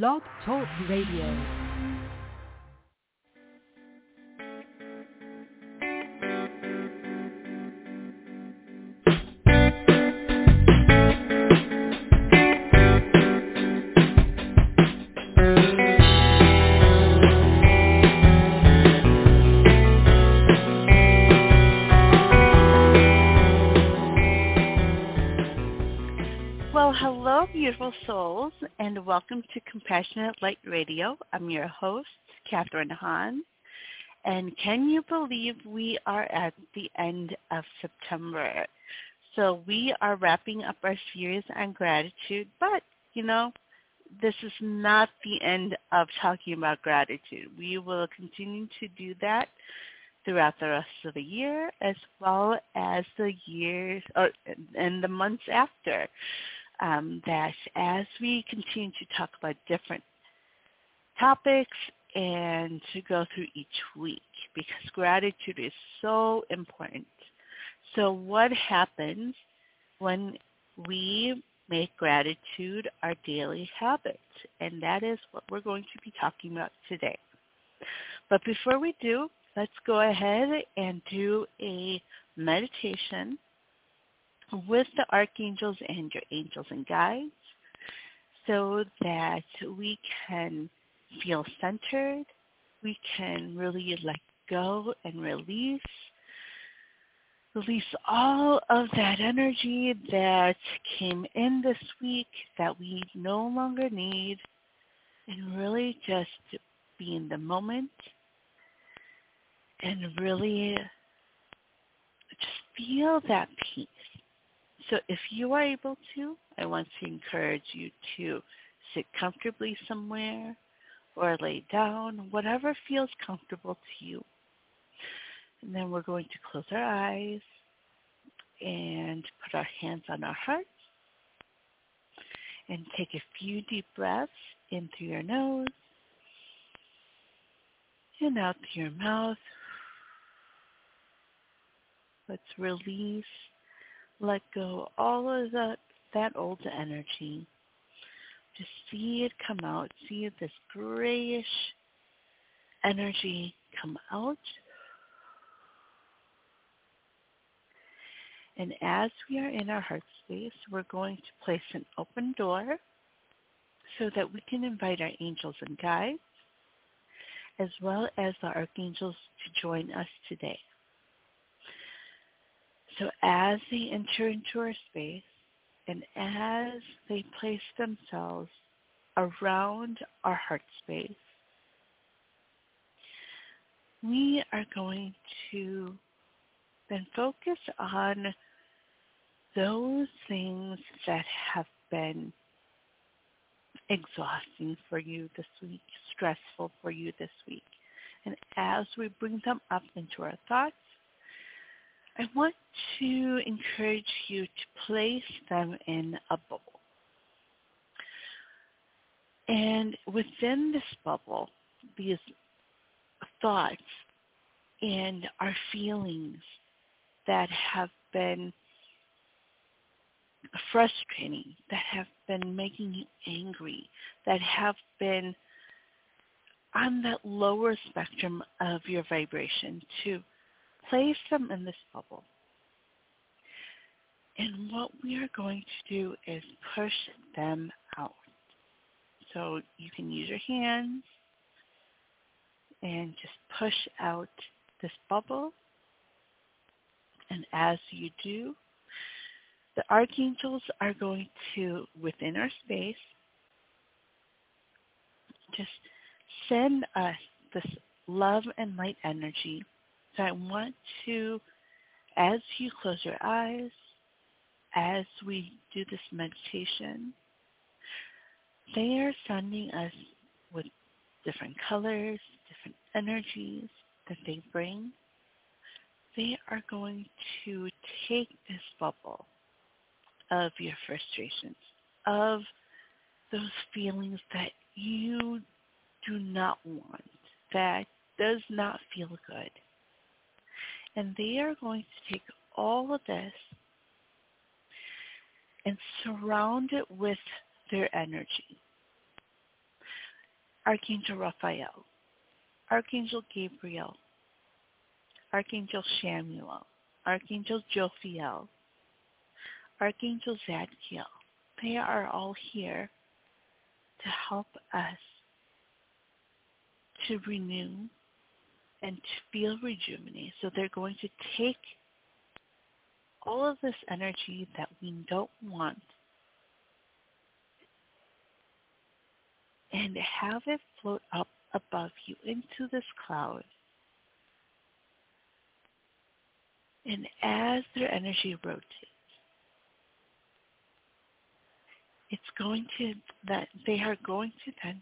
Blog Talk Radio. Well, hello, beautiful souls, welcome to Compassionate Light Radio. I'm your host, Catharine Han. And can you believe we are at the end of September? So we are wrapping up our series on gratitude, but, you know, this is not the end of talking about gratitude. We will continue to do that throughout the rest of the year as well as the years or and the months after um, that as we continue to talk about different topics and to go through each week because gratitude is so important. So what happens when we make gratitude our daily habit? And that is what we're going to be talking about today. But before we do, let's go ahead and do a meditation with the archangels and your angels and guides so that we can feel centered, we can really let go and release, release all of that energy that came in this week that we no longer need, and really just be in the moment and really just feel that peace. So if you are able to, I want to encourage you to sit comfortably somewhere or lay down, whatever feels comfortable to you. And then we're going to close our eyes and put our hands on our hearts and take a few deep breaths in through your nose and out through your mouth. Let's release let go all of that that old energy. Just see it come out. See this grayish energy come out. And as we are in our heart space, we're going to place an open door so that we can invite our angels and guides as well as the archangels to join us today. So as they enter into our space and as they place themselves around our heart space, we are going to then focus on those things that have been exhausting for you this week, stressful for you this week. And as we bring them up into our thoughts, I want to encourage you to place them in a bubble. And within this bubble, these thoughts and our feelings that have been frustrating, that have been making you angry, that have been on that lower spectrum of your vibration to place them in this bubble. And what we are going to do is push them out. So you can use your hands and just push out this bubble. And as you do, the archangels are going to, within our space, just send us this love and light energy so I want to, as you close your eyes, as we do this meditation, they are sending us with different colors, different energies that they bring. They are going to take this bubble of your frustrations, of those feelings that you do not want, that does not feel good. And they are going to take all of this and surround it with their energy. Archangel Raphael, Archangel Gabriel, Archangel Chamuel, Archangel Jophiel, Archangel Zadkiel. They are all here to help us to renew and feel rejuvenated. So they're going to take all of this energy that we don't want and have it float up above you into this cloud. And as their energy rotates, it's going to that they are going to then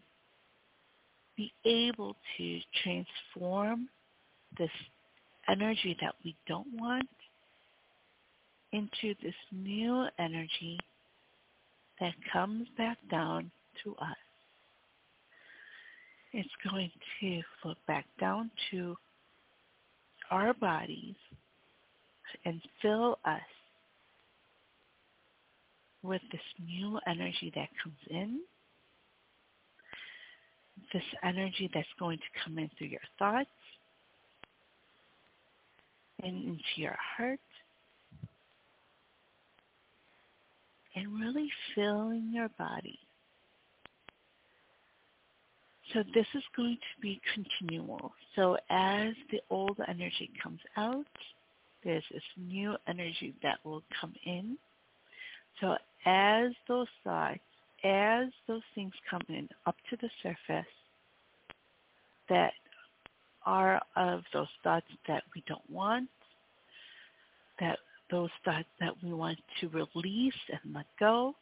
be able to transform this energy that we don't want into this new energy that comes back down to us. It's going to flow back down to our bodies and fill us with this new energy that comes in, this energy that's going to come in through your thoughts and into your heart, and really filling your body. So this is going to be continual. So as the old energy comes out, there's this new energy that will come in. So as those thoughts, as those things come in up to the surface that are of those thoughts that we don't want, that those thoughts that we want to release and let go.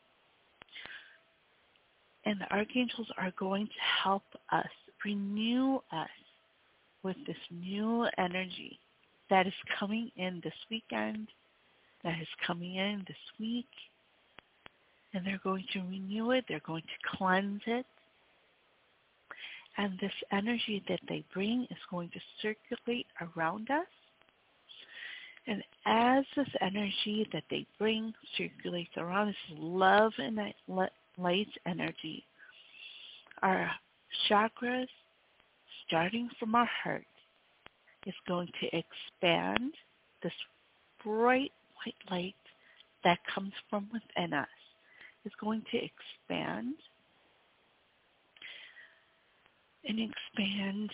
And the archangels are going to help us renew us with this new energy that is coming in this weekend, that is coming in this week. And they're going to renew it. They're going to cleanse it. And this energy that they bring is going to circulate around us and as this energy that they bring circulates around, this love and light energy, our chakras, starting from our heart, is going to expand this bright white light that comes from within us is going to expand and expand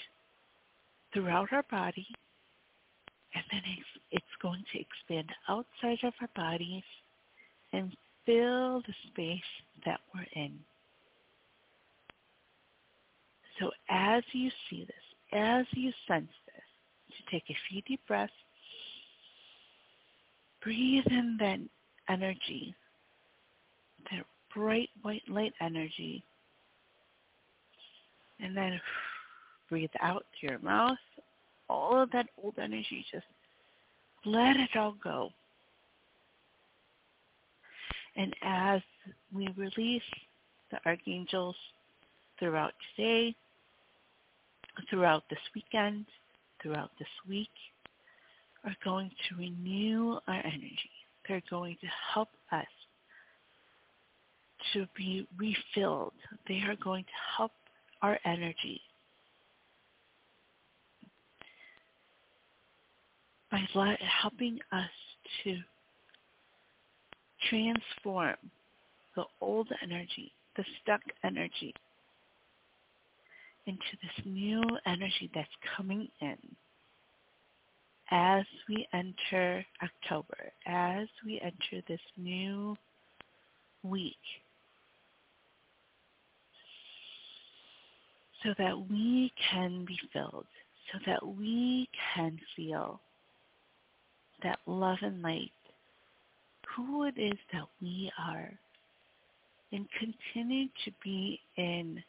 throughout our body and then it's, going to expand outside of our bodies and fill the space that we're in. So as you see this, as you sense this, to take a few deep breaths, breathe in that energy, that bright white light energy, and then breathe out through your mouth all of that old energy, just let it all go. And as we release the archangels throughout today, throughout this weekend, throughout this week, are going to renew our energy. They're going to help to be refilled. They are going to help our energy by helping us to transform the old energy, the stuck energy, into this new energy that's coming in as we enter October, as we enter this new week, so that we can be filled, so that we can feel that love and light, who it is that we are, and continue to be in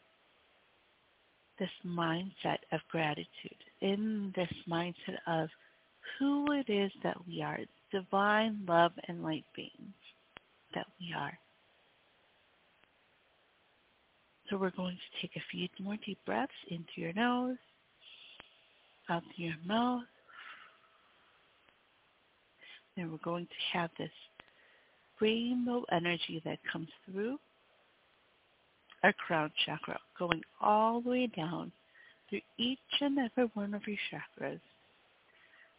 this mindset of gratitude, in this mindset of who it is that we are, divine love and light beings that we are. So we're going to take a few more deep breaths into your nose, out through your mouth, and we're going to have this rainbow energy that comes through our crown chakra, going all the way down through each and every one of your chakras,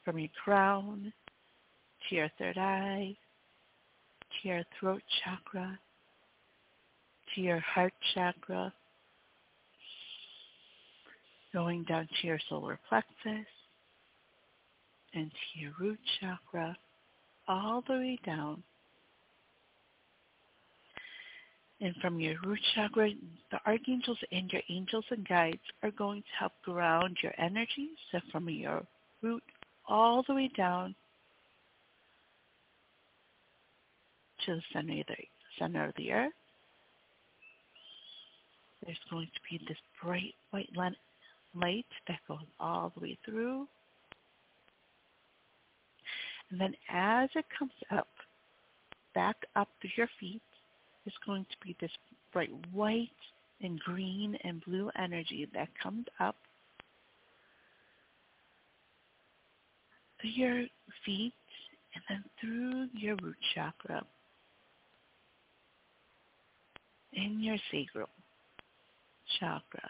from your crown to your third eye, to your throat chakra, to your heart chakra, going down to your solar plexus, and to your root chakra, all the way down and from your root chakra, the archangels and your angels and guides are going to help ground your energy. So from your root all the way down to the center of the, center of the earth, there's going to be this bright white light that goes all the way through. And then as it comes up, back up to your feet, is going to be this bright white and green and blue energy that comes up through your feet and then through your root chakra in your sacral chakra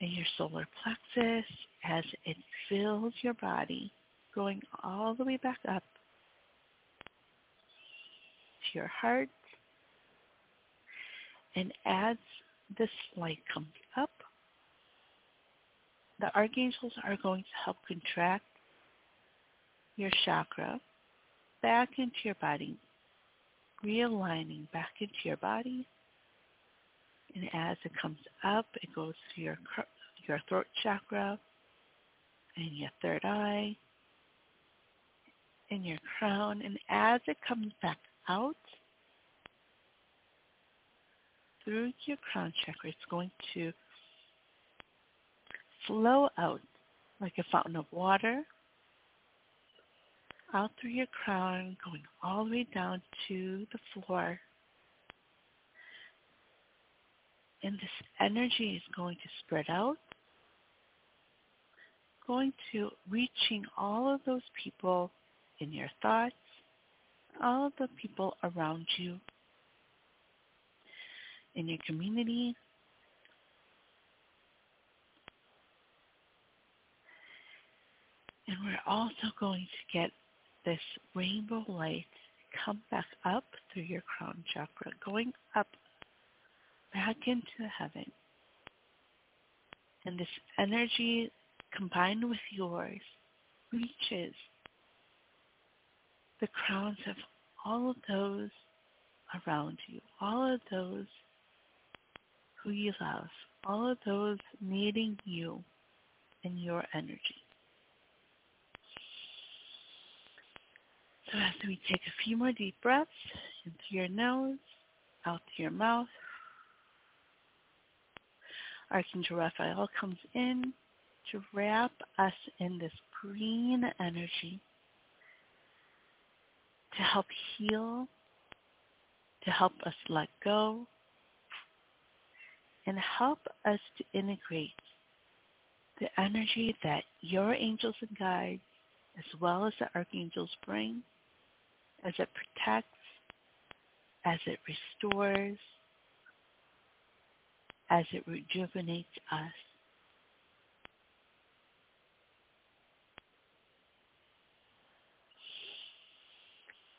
and your solar plexus as it fills your body going all the way back up to your heart and as this light comes up, the archangels are going to help contract your chakra back into your body, realigning back into your body. And as it comes up, it goes to your your throat chakra and your third eye and your crown. And as it comes back out, through your crown chakra. It's going to flow out like a fountain of water out through your crown, going all the way down to the floor. And this energy is going to spread out, going to reaching all of those people in your thoughts, all of the people around you in your community. And we're also going to get this rainbow light come back up through your crown chakra, going up back into heaven. And this energy combined with yours reaches the crowns of all of those around you, all of those who you love, all of those needing you and your energy. So as we take a few more deep breaths into your nose, out through your mouth, Archangel Raphael comes in to wrap us in this green energy to help heal, to help us let go, and help us to integrate the energy that your angels and guides, as well as the archangels bring, as it protects, as it restores, as it rejuvenates us.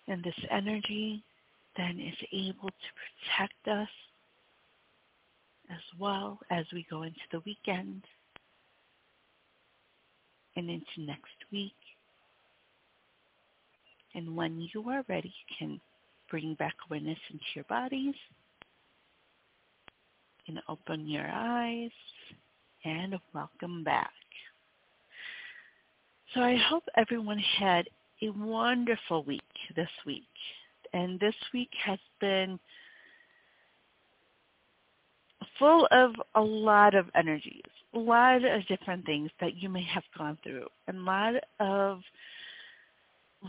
And this energy then is able to protect us as well as we go into the weekend and into next week. And when you are ready, you can bring back awareness into your bodies and open your eyes and welcome back. So I hope everyone had a wonderful week this week. And this week has been full of a lot of energies, a lot of different things that you may have gone through, and a lot of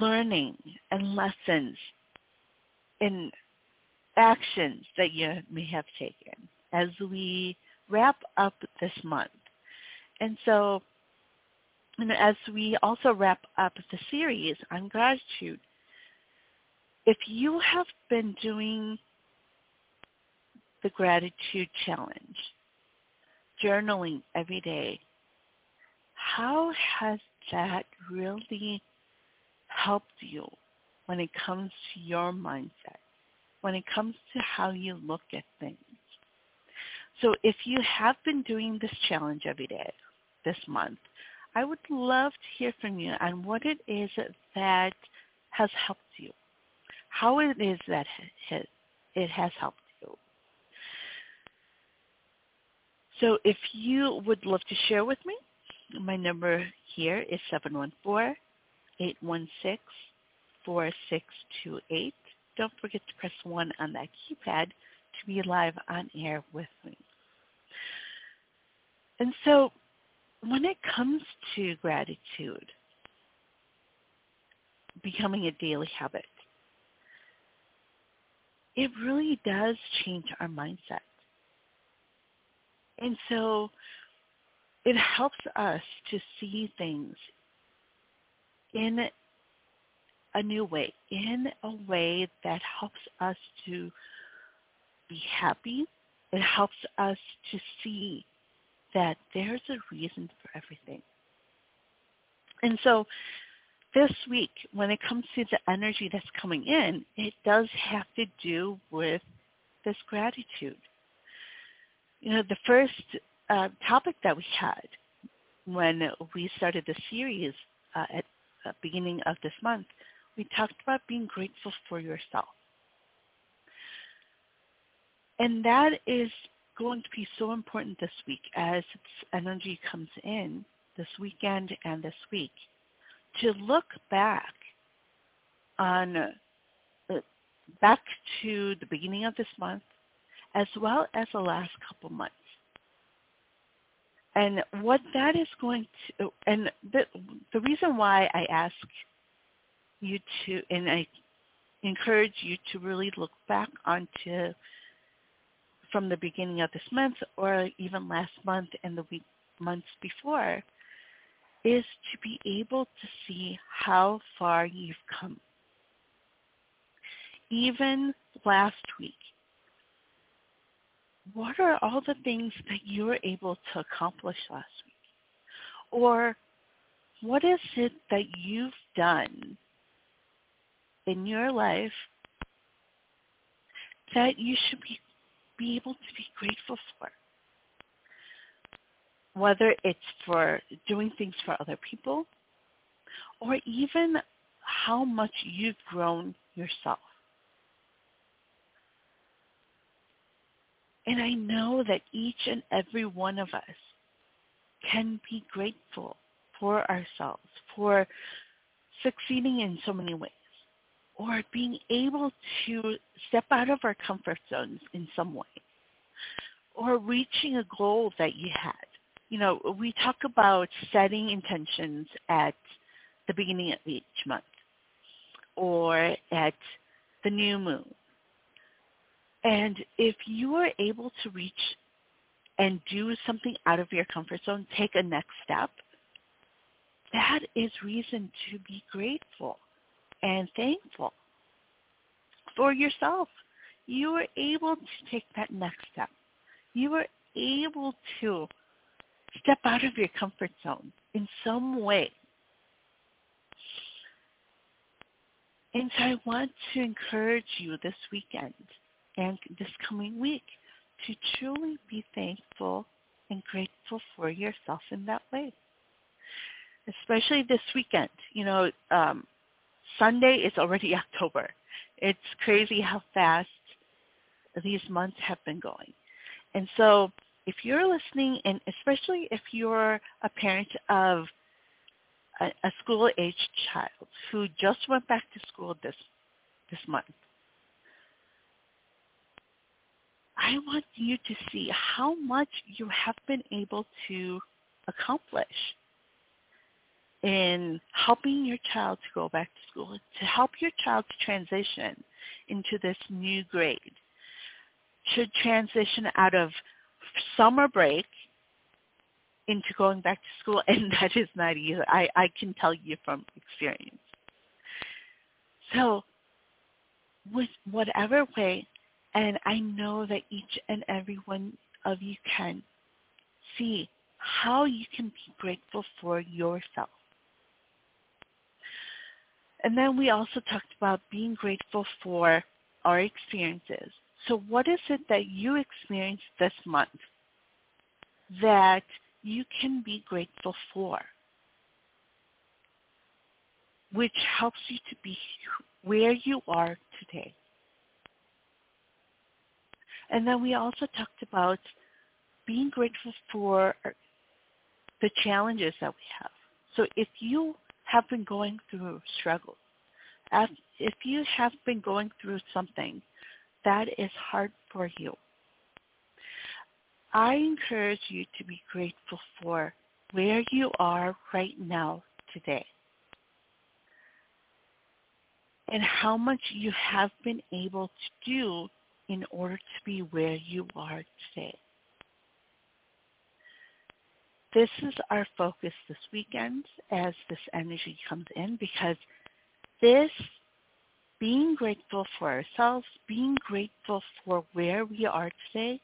learning and lessons and actions that you may have taken as we wrap up this month. And so and as we also wrap up the series on gratitude, if you have been doing the gratitude challenge, journaling every day, how has that really helped you when it comes to your mindset, when it comes to how you look at things? So if you have been doing this challenge every day this month, I would love to hear from you on what it is that has helped you, how it is that it has helped you. So if you would love to share with me, my number here is 714-816-4628. Don't forget to press 1 on that keypad to be live on air with me. And so when it comes to gratitude, becoming a daily habit, it really does change our mindset. And so it helps us to see things in a new way, in a way that helps us to be happy. It helps us to see that there's a reason for everything. And so this week, when it comes to the energy that's coming in, it does have to do with this gratitude. You know, the first uh, topic that we had when we started the series uh, at the beginning of this month, we talked about being grateful for yourself. And that is going to be so important this week as energy comes in this weekend and this week to look back on uh, back to the beginning of this month as well as the last couple months. And what that is going to, and the, the reason why I ask you to, and I encourage you to really look back onto from the beginning of this month or even last month and the week months before is to be able to see how far you've come. Even last week, what are all the things that you were able to accomplish last week? Or what is it that you've done in your life that you should be be able to be grateful for. Whether it's for doing things for other people or even how much you've grown yourself. And I know that each and every one of us can be grateful for ourselves, for succeeding in so many ways or being able to step out of our comfort zones in some way or reaching a goal that you had. You know, we talk about setting intentions at the beginning of each month or at the new moon. And if you are able to reach and do something out of your comfort zone, take a next step, that is reason to be grateful and thankful for yourself. You were able to take that next step. You were able to step out of your comfort zone in some way. And so I want to encourage you this weekend and this coming week to truly be thankful and grateful for yourself in that way. Especially this weekend. You know, um, Sunday is already October. It's crazy how fast these months have been going. And so if you're listening, and especially if you're a parent of a, a school-aged child who just went back to school this this month, I want you to see how much you have been able to accomplish in helping your child to go back to school, to help your child to transition into this new grade, to transition out of summer break into going back to school, and that is not easy. I, I can tell you from experience. So with whatever way And I know that each and every one of you can see how you can be grateful for yourself. And then we also talked about being grateful for our experiences. So what is it that you experienced this month that you can be grateful for? Which helps you to be where you are today. And then we also talked about being grateful for the challenges that we have. So if you have been going through struggles, if you have been going through something that is hard for you, I encourage you to be grateful for where you are right now today and how much you have been able to do in order to be where you are today. This is our focus this weekend as this energy comes in because this being grateful for ourselves, being grateful for where we are today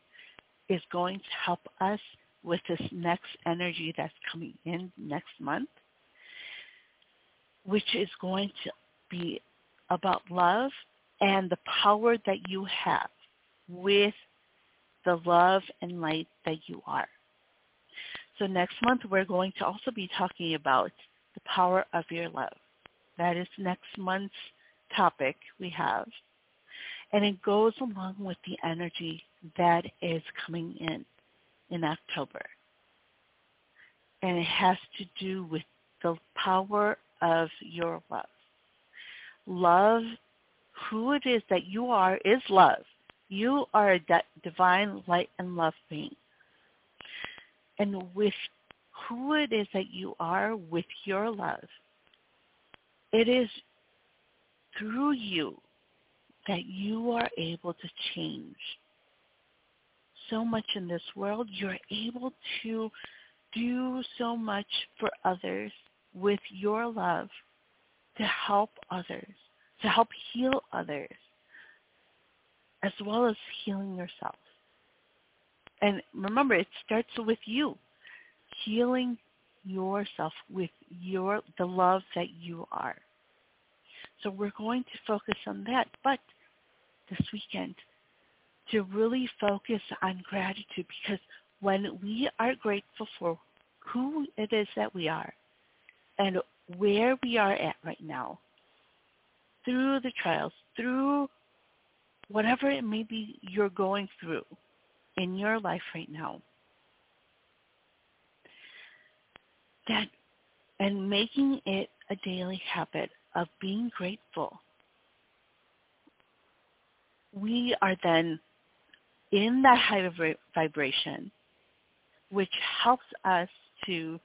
is going to help us with this next energy that's coming in next month, which is going to be about love and the power that you have with the love and light that you are. So next month we're going to also be talking about the power of your love. That is next month's topic we have. And it goes along with the energy that is coming in in October. And it has to do with the power of your love love, who it is that you are is love. You are a divine light and love being. And with who it is that you are with your love, it is through you that you are able to change so much in this world. You're able to do so much for others with your love to help others, to help heal others, as well as healing yourself. And remember, it starts with you, healing yourself with your the love that you are. So we're going to focus on that, but this weekend to really focus on gratitude because when we are grateful for who it is that we are and where we are at right now, through the trials, through whatever it may be you're going through in your life right now, that and making it a daily habit of being grateful, we are then in that high vibration, which helps us to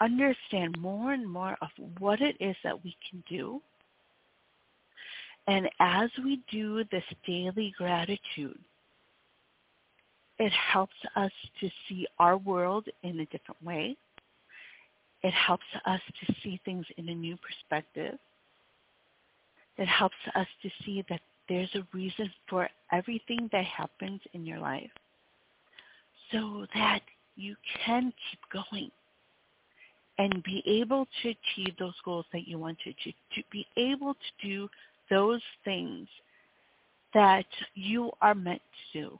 understand more and more of what it is that we can do. And as we do this daily gratitude, it helps us to see our world in a different way. It helps us to see things in a new perspective. It helps us to see that there's a reason for everything that happens in your life so that you can keep going and be able to achieve those goals that you want to achieve, to be able to do those things that you are meant to do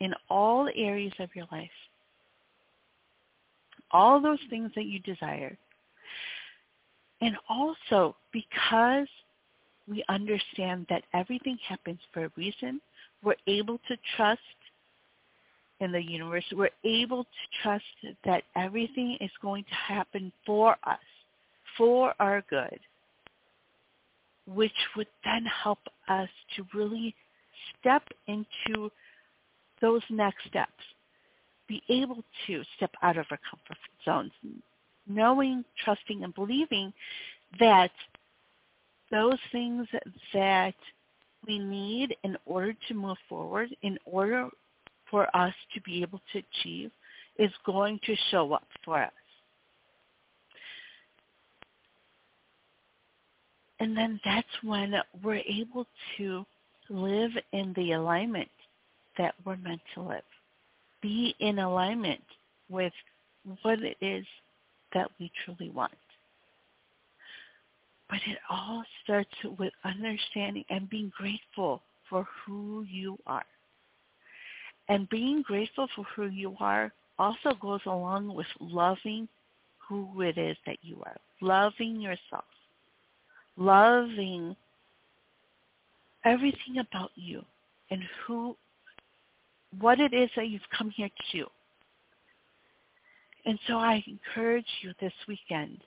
in all areas of your life. All those things that you desire. And also because we understand that everything happens for a reason, we're able to trust in the universe, we're able to trust that everything is going to happen for us, for our good, which would then help us to really step into those next steps, be able to step out of our comfort zones, knowing, trusting, and believing that those things that we need in order to move forward, in order for us to be able to achieve is going to show up for us. And then that's when we're able to live in the alignment that we're meant to live. Be in alignment with what it is that we truly want. But it all starts with understanding and being grateful for who you are. And being grateful for who you are also goes along with loving who it is that you are, loving yourself, loving everything about you and who, what it is that you've come here to. And so I encourage you this weekend,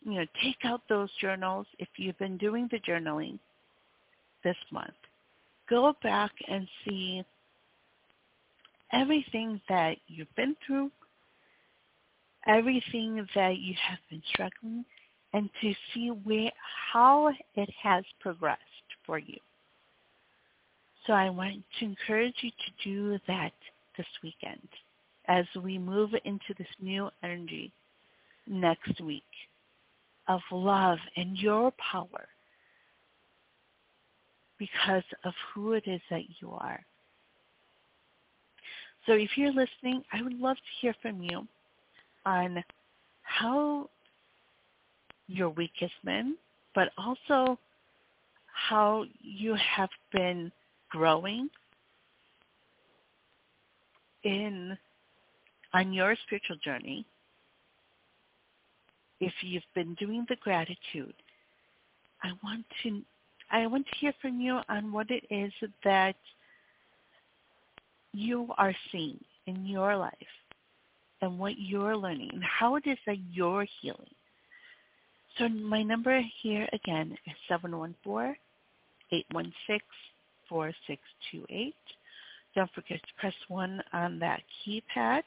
you know, take out those journals if you've been doing the journaling this month. Go back and see everything that you've been through, everything that you have been struggling, and to see where how it has progressed for you. So I want to encourage you to do that this weekend as we move into this new energy next week of love and your power because of who it is that you are. So if you're listening, I would love to hear from you on how your week has been, but also how you have been growing in on your spiritual journey. If you've been doing the gratitude, I want to I want to hear from you on what it is that you are seeing in your life and what you're learning and how it is that you're healing. So my number here again is 714-816-4628. Don't forget to press 1 on that keypad.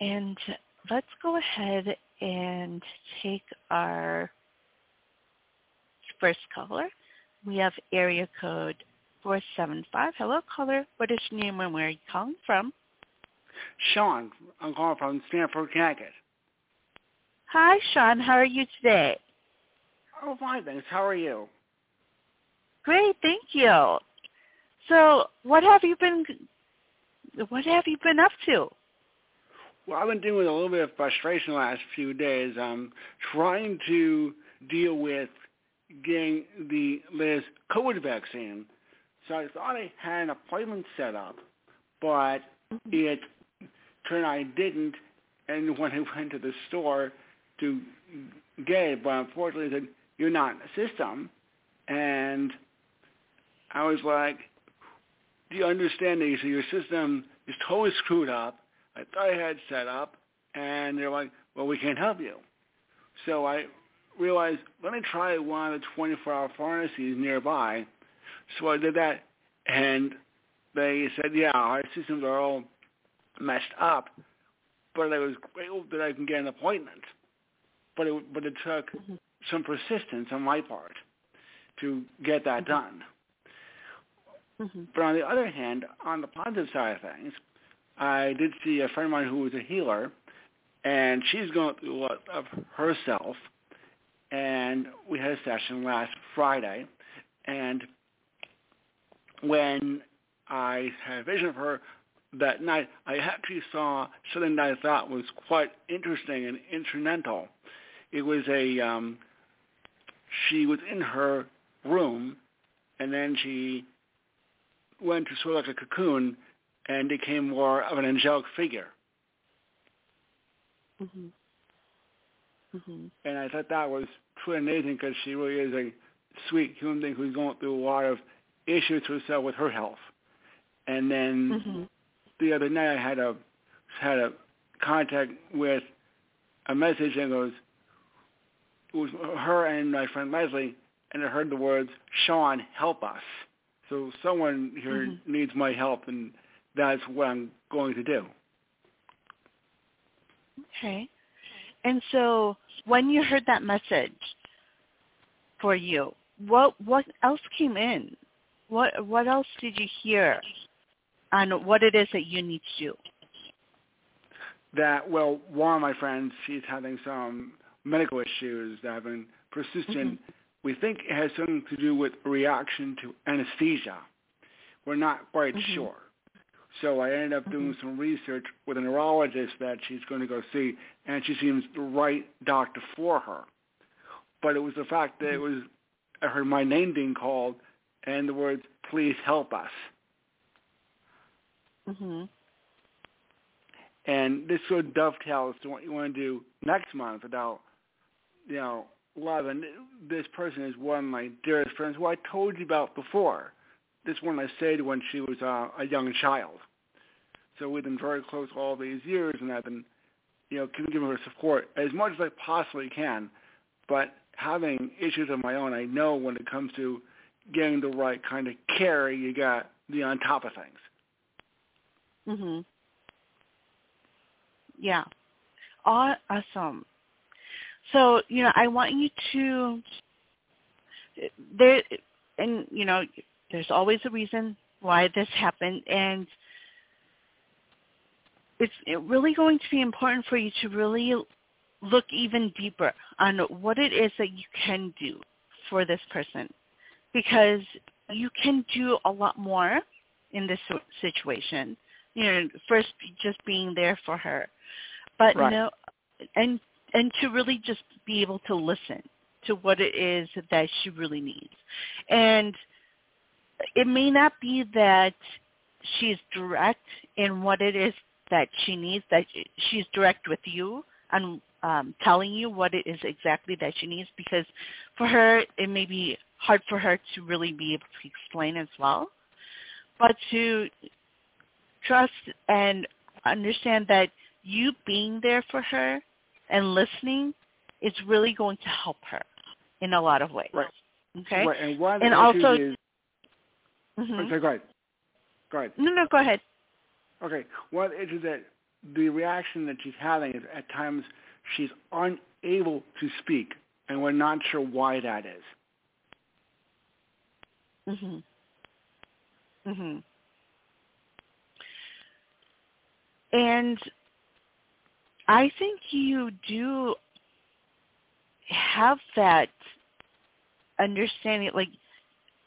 And let's go ahead and take our first caller. We have area code 475. Hello, caller. What is your name and where are you calling from? Sean. I'm calling from Stamford, Connecticut. Hi, Sean. How are you today? Oh, fine, thanks. How are you? Great, thank you. So, what have you been what have you been up to? Well, I've been dealing with a little bit of frustration the last few days. I'm trying to deal with getting the latest COVID vaccine. So I thought I had an appointment set up, but mm-hmm. it turned out I didn't. And when I went to the store to it, but unfortunately they said, you're not in the system. And I was like, do you understand that your system is totally screwed up? I thought I had set up. And they're like, well, we can't help you. So I realized, let me try one of the 24-hour pharmacies nearby. So I did that, and they said, yeah, our systems are all messed up, but I was grateful that I can get an appointment. But it, but it took mm-hmm. some persistence on my part to get that mm-hmm. done. Mm-hmm. But on the other hand, on the positive side of things, I did see a friend of mine who was a healer, and she's going through a lot of herself – and we had a session last Friday, and when I had a vision of her that night, I actually saw something that I thought was quite interesting and incidental. It was a, um, she was in her room, and then she went to sort of like a cocoon and became more of an angelic figure. Mm-hmm. Mm-hmm. And I thought that was truly amazing because she really is a sweet human being who's going through a lot of issues herself with her health. And then mm-hmm. the other night I had a had a contact with a message that goes it was her and my friend Leslie and I heard the words, Sean, help us. So someone here mm-hmm. needs my help and that's what I'm going to do. Okay. And so when you heard that message for you, what what else came in? What what else did you hear on what it is that you need to do? That well, one of my friends, she's having some medical issues that have been persistent. Mm-hmm. We think it has something to do with reaction to anesthesia. We're not quite mm-hmm. sure. So I ended up doing mm-hmm. some research with a neurologist that she's going to go see, and she seems the right doctor for her. But it was the fact that it Mm-hmm. was I heard my name being called and the words, please help us. hmm And this sort of dovetails to what you want to do next month about, you know, love. And this person is one of my dearest friends who I told you about before. This one I stayed when she was uh, a young child. So we've been very close all these years, and I've been, you know, giving her support as much as I possibly can. But having issues of my own, I know when it comes to getting the right kind of care, you got to be on top of things. Mhm. Yeah. Awesome. So, you know, I want you to there and you know, there's always a reason why this happened and it's really going to be important for you to really look even deeper on what it is that you can do for this person because you can do a lot more in this situation. You know, first just being there for her, but right. you know, and and to really just be able to listen to what it is that she really needs, and it may not be that she's direct in what it is that she needs, that she's direct with you on um, telling you what it is exactly that she needs, because for her it may be hard for her to really be able to explain as well, but to trust and understand that you being there for her and listening is really going to help her in a lot of ways. Right. Okay. Right. And one and also, is, mhm. okay, go ahead. Go ahead. no, no, go ahead. Okay. One the that the reaction that she's having is at times she's unable to speak, and we're not sure why that is. Mhm. Mhm. And I think you do have that understanding. Like,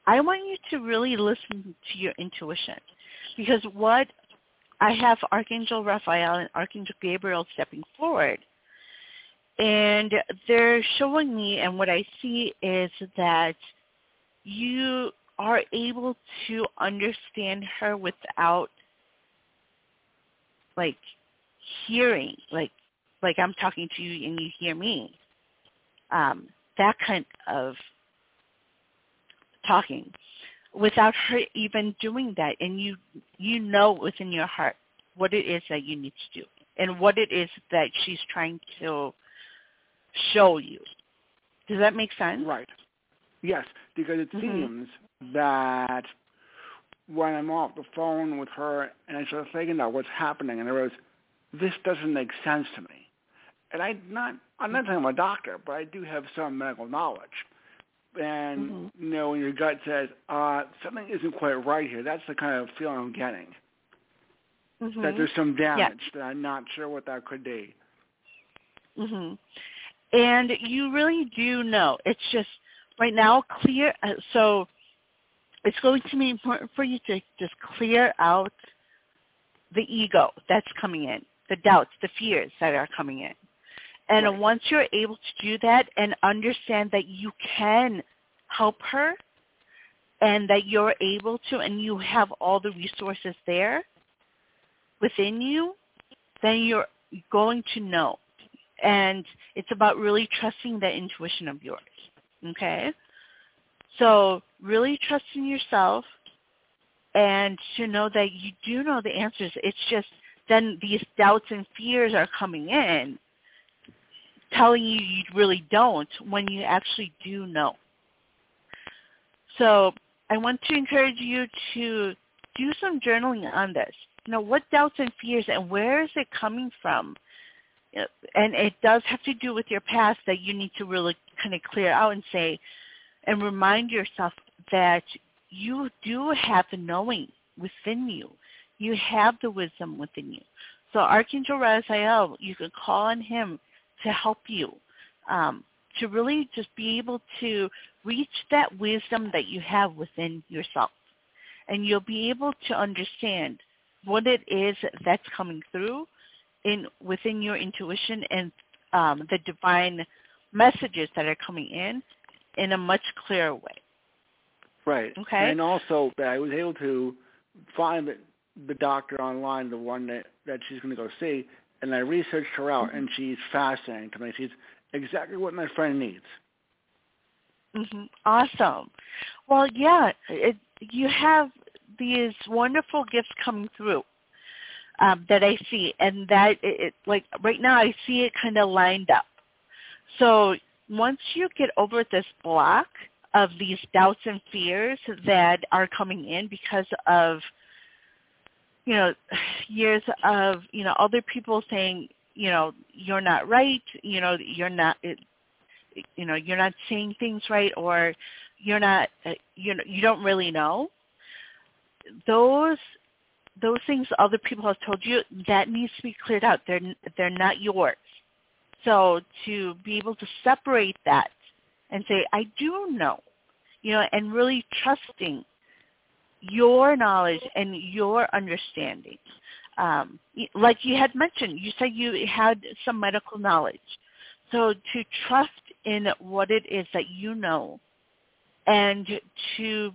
I want you to really listen to your intuition because what I have Archangel Raphael and Archangel Gabriel stepping forward, and they're showing me, and what I see is that you are able to understand her without like hearing like like I'm talking to you and you hear me. Um, that kind of talking without her even doing that and you you know within your heart what it is that you need to do and what it is that she's trying to show you. Does that make sense? Right. Yes, because it Mhm. seems that when I'm off the phone with her and I start thinking about what's happening, and I realize this doesn't make sense to me. And I not I'm not saying I'm a doctor, but I do have some medical knowledge. And Mhm. you know, when your gut says uh, something isn't quite right here, that's the kind of feeling I'm getting. Mhm. That there's some damage that I'm not sure what that could be. Mhm. And you really do know. It's just right now clear. Uh, so it's going to be important for you to just clear out the ego that's coming in, the doubts, the fears that are coming in. And Right. once you're able to do that and understand that you can help her and that you're able to and you have all the resources there within you, then you're going to know. And it's about really trusting that intuition of yours. Okay? So really trusting yourself and to know that you do know the answers. It's just then these doubts and fears are coming in telling you you really don't when you actually do know. So I want to encourage you to do some journaling on this. You know, what doubts and fears and where is it coming from? And it does have to do with your past that you need to really kind of clear out and say, and remind yourself that you do have the knowing within you. You have the wisdom within you. So Archangel Raphael, you can call on him to help you um, to really just be able to reach that wisdom that you have within yourself. And you'll be able to understand what it is that's coming through in within your intuition and um, the divine messages that are coming in in a much clearer way. Right. Okay. And also that I was able to find the, doctor online, the one that, that she's going to go see, and I researched her out, mm-hmm. and she's fascinating to me. She's exactly what my friend needs. Mm-hmm. Awesome. Well, yeah, it, you have these wonderful gifts coming through um, that I see, and that it, it like right now I see it kind of lined up. So once you get over this block of these doubts and fears that are coming in because of you know years of you know other people saying you know you're not right you know you're not it, you know you're not saying things right or you're not uh, you know you don't really know. Those those things other people have told you that needs to be cleared out. They're they're not yours. So to be able to separate that and say i do know you know and really trusting your knowledge and your understanding um, like you had mentioned you said you had some medical knowledge so to trust in what it is that you know and to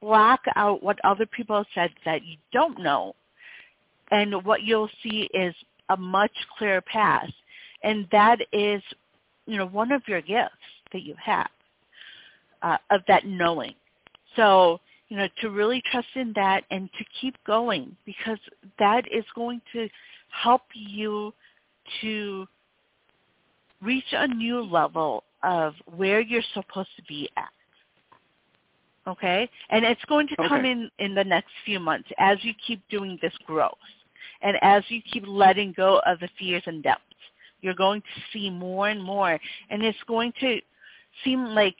block out what other people said that you don't know. And what you'll see is a much clearer path. And that is, you know, one of your gifts that you have uh, of that knowing. So, you know, to really trust in that and to keep going because that is going to help you to reach a new level of where you're supposed to be at. Okay? And it's going to come okay. in in the next few months as you keep doing this growth and as you keep letting go of the fears and doubts. You're going to see more and more and it's going to seem like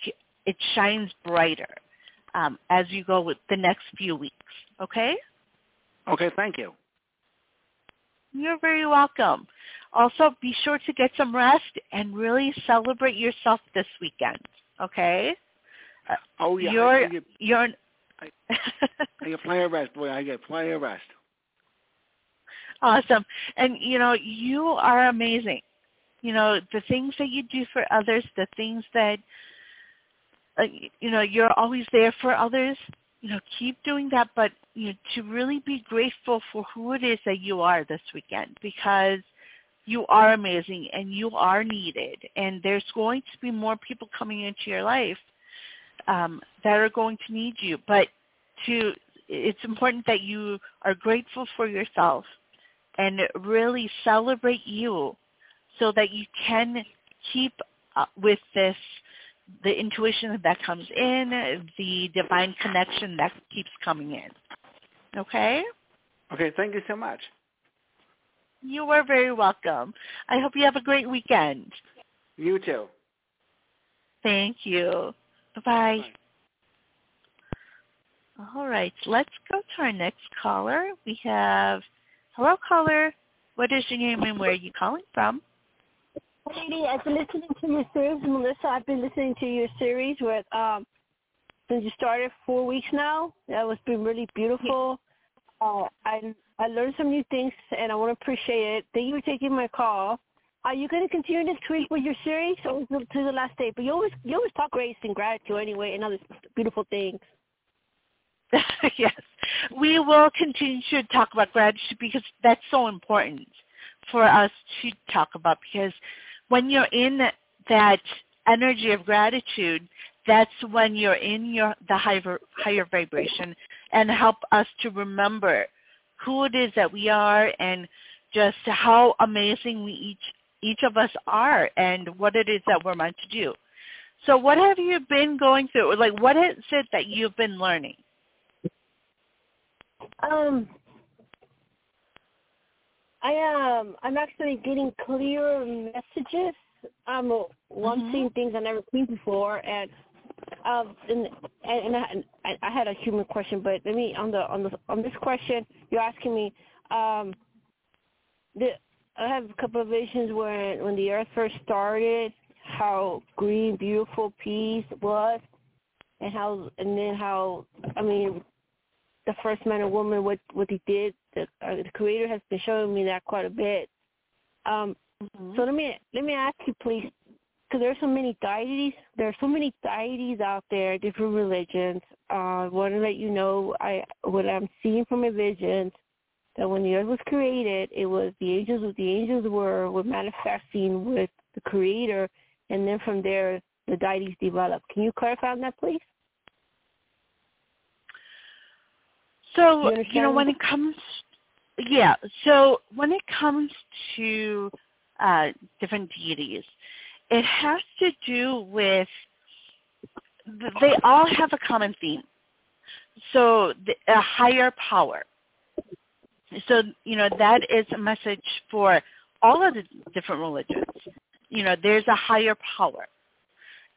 it shines brighter um, as you go with the next few weeks. Okay? Okay, thank you. You're very welcome. Also, be sure to get some rest and really celebrate yourself this weekend. Okay? Uh, oh yeah, you're I, get, you're. I, I get plenty of rest, boy. I get plenty of rest. Awesome, and you know you are amazing. You know the things that you do for others, the things that uh, you know you're always there for others you know, keep doing that, but you know, to really be grateful for who it is that you are this weekend because you are amazing and you are needed and there's going to be more people coming into your life um, that are going to need you. But to it's important that you are grateful for yourself and really celebrate you so that you can keep with this the intuition that comes in, the divine connection that keeps coming in. Okay? Okay, thank you so much. You are very welcome. I hope you have a great weekend. You too. Thank you. Bye-bye. Bye. All right, let's go to our next caller. We have, hello caller, what is your name and where are you calling from? Lady, I've been listening to your series, Melissa. I've been listening to your series with um since you started four weeks now. That was been really beautiful. Uh, I I learned some new things, and I want to appreciate it. Thank you for taking my call. Are you going to continue this week with your series or to the last day? But you always you always talk grace and gratitude anyway, and other beautiful things. yes, we will continue to talk about gratitude because that's so important for us to talk about because when you're in that energy of gratitude, that's when you're in your the higher higher vibration and help us to remember who it is that we are and just how amazing we each each of us are and what it is that we're meant to do. So what have you been going through? Like what is it that you've been learning? Um I um I'm actually getting clearer messages. I'm one mm-hmm. seeing things I never seen before, and um and and I, I had a human question, but let me on the on the on this question you're asking me. Um, the I have a couple of visions when when the Earth first started, how green, beautiful peace was, and how and then how I mean, the first man and woman what what he did. The, uh, the creator has been showing me that quite a bit. Um, mm-hmm. So let me let me ask you, please, because there are so many deities. There are so many deities out there, different religions. Uh, I want to let you know I what I'm seeing from my visions that when the earth was created, it was the angels. The angels were were manifesting with the creator, and then from there the deities developed. Can you clarify on that, please? So you, you know when it comes, yeah. So when it comes to uh, different deities, it has to do with they all have a common theme. So the, a higher power. So you know that is a message for all of the different religions. You know, there's a higher power,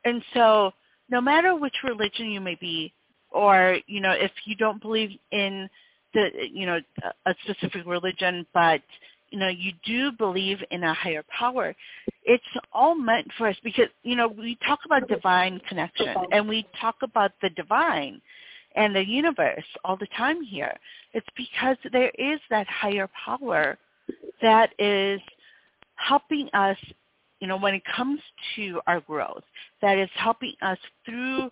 and so no matter which religion you may be, or you know if you don't believe in the you know a specific religion but you know you do believe in a higher power. It's all meant for us because you know we talk about divine connection and we talk about the divine and the universe all the time here. It's because there is that higher power that is helping us you know when it comes to our growth that is helping us through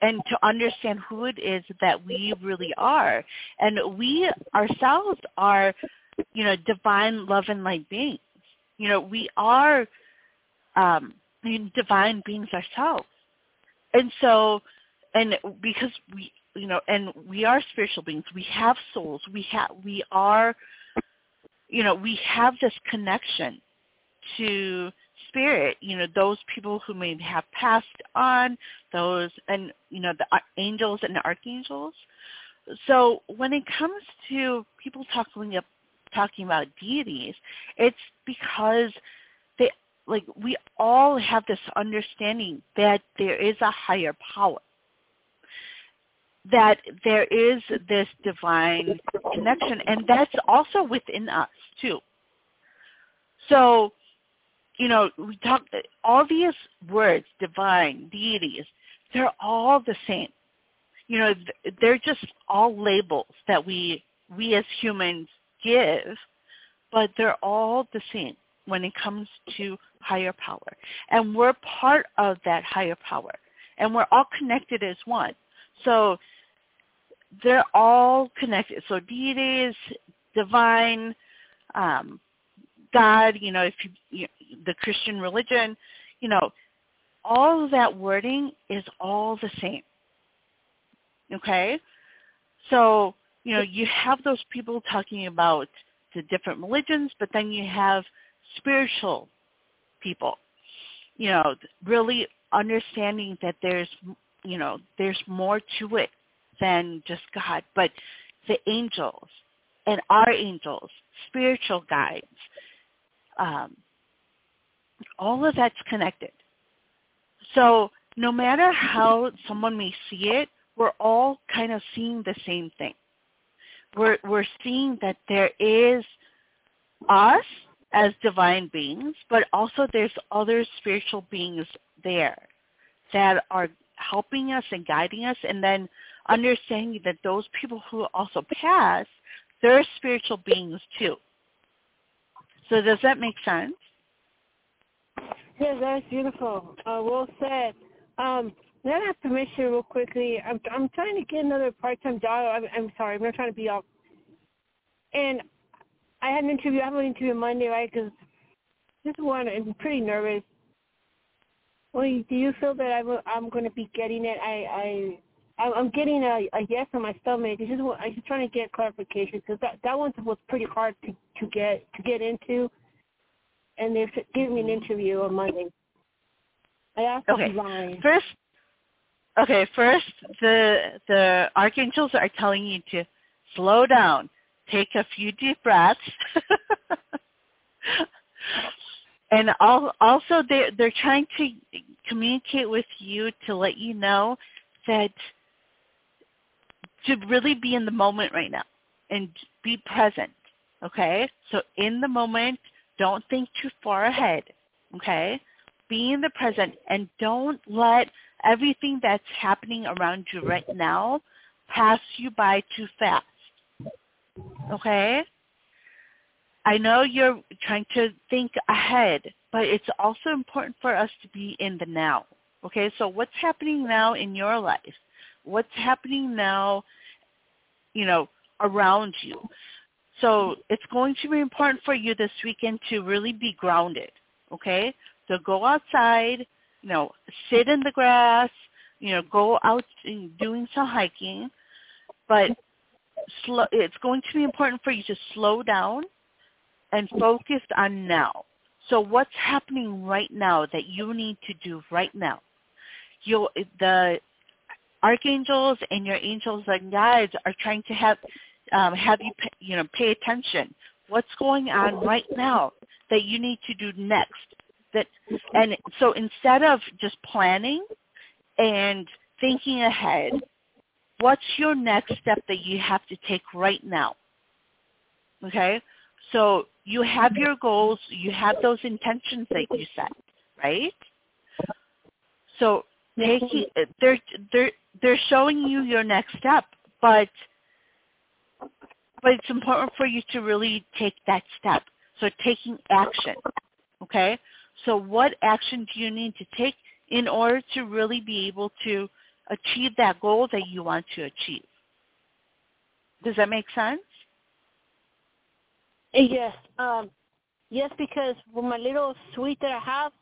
and to understand who it is that we really are. And we ourselves are, you know, divine love and light beings. You know, we are um, divine beings ourselves. And so, and because we, you know, and we are spiritual beings, we have souls, we have, we are, you know, we have this connection to spirit, you know, those people who may have passed on, those and you know the angels and the archangels. So when it comes to people talking up, talking about deities, it's because they like we all have this understanding that there is a higher power that there is this divine connection and that's also within us too so you know, we talk all these words, divine, deities, they're all the same. You know, they're just all labels that we we as humans give, but they're all the same when it comes to higher power. And we're part of that higher power. And we're all connected as one. So they're all connected. So deities, divine, um, God, you know, if you, you the Christian religion, you know, all of that wording is all the same. Okay? So, you know, you have those people talking about the different religions, but then you have spiritual people, you know, really understanding that there's, you know, there's more to it than just God, but the angels and our angels, spiritual guides, um, all of that's connected. So no matter how someone may see it, we're all kind of seeing the same thing. We're, we're seeing that there is us as divine beings, but also there's other spiritual beings there that are helping us and guiding us and then understanding that those people who also pass, they're spiritual beings too. So does that make sense? Yes, that's beautiful. Uh, well said. Um, then I have permission real quickly. I'm I'm trying to get another part-time job. I'm, I'm sorry, I'm not trying to be off. And I had an interview. I have an interview Monday, right? Because this one, I'm pretty nervous. Well, do you feel that I'm I'm going to be getting it? I I I'm getting a, a yes on my stomach. It's just I'm just trying to get clarification because that that one was pretty hard to to get to get into and they're giving me an interview on Monday. I asked okay. First, okay. First, the the archangels are telling you to slow down, take a few deep breaths, and also they they're trying to communicate with you to let you know that to really be in the moment right now and be present. Okay, so in the moment don't think too far ahead, okay? be in the present and don't let everything that's happening around you right now pass you by too fast. Okay? I know you're trying to think ahead, but it's also important for us to be in the now. Okay, so what's happening now in your life? What's happening now, you know, around you? So it's going to be important for you this weekend to really be grounded. Okay, so go outside, you know, sit in the grass, you know, go out and doing some hiking, but slow, it's going to be important for you to slow down and focus on now. So what's happening right now that you need to do right now? You the archangels and your angels and guides are trying to have um, have you pay, you know pay attention. What's going on right now that you need to do next? That and so instead of just planning and thinking ahead, what's your next step that you have to take right now? Okay? So you have your goals, you have those intentions that you set, right? So taking they're they're they're showing you your next step, but but it's important for you to really take that step. So taking action. Okay? So what action do you need to take in order to really be able to achieve that goal that you want to achieve? Does that make sense? Yes. Um, yes, because with my little suite that I have,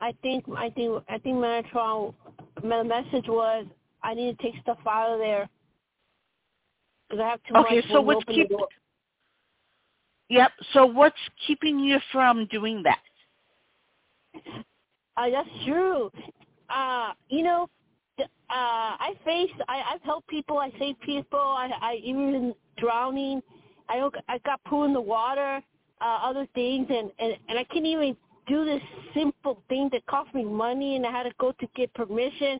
I think I think I think Metatron, my message was I need to take stuff out of there because I have too okay, much. Okay, so what's keeping? Yep. So what's keeping you from doing that? Uh, that's true. Uh, you know, uh, I face. I, I've helped people. I save people. I, I even drowning. I don't. I got put in the water. Uh, other things, and and and I can't even do this simple thing that cost me money, and I had to go to get permission.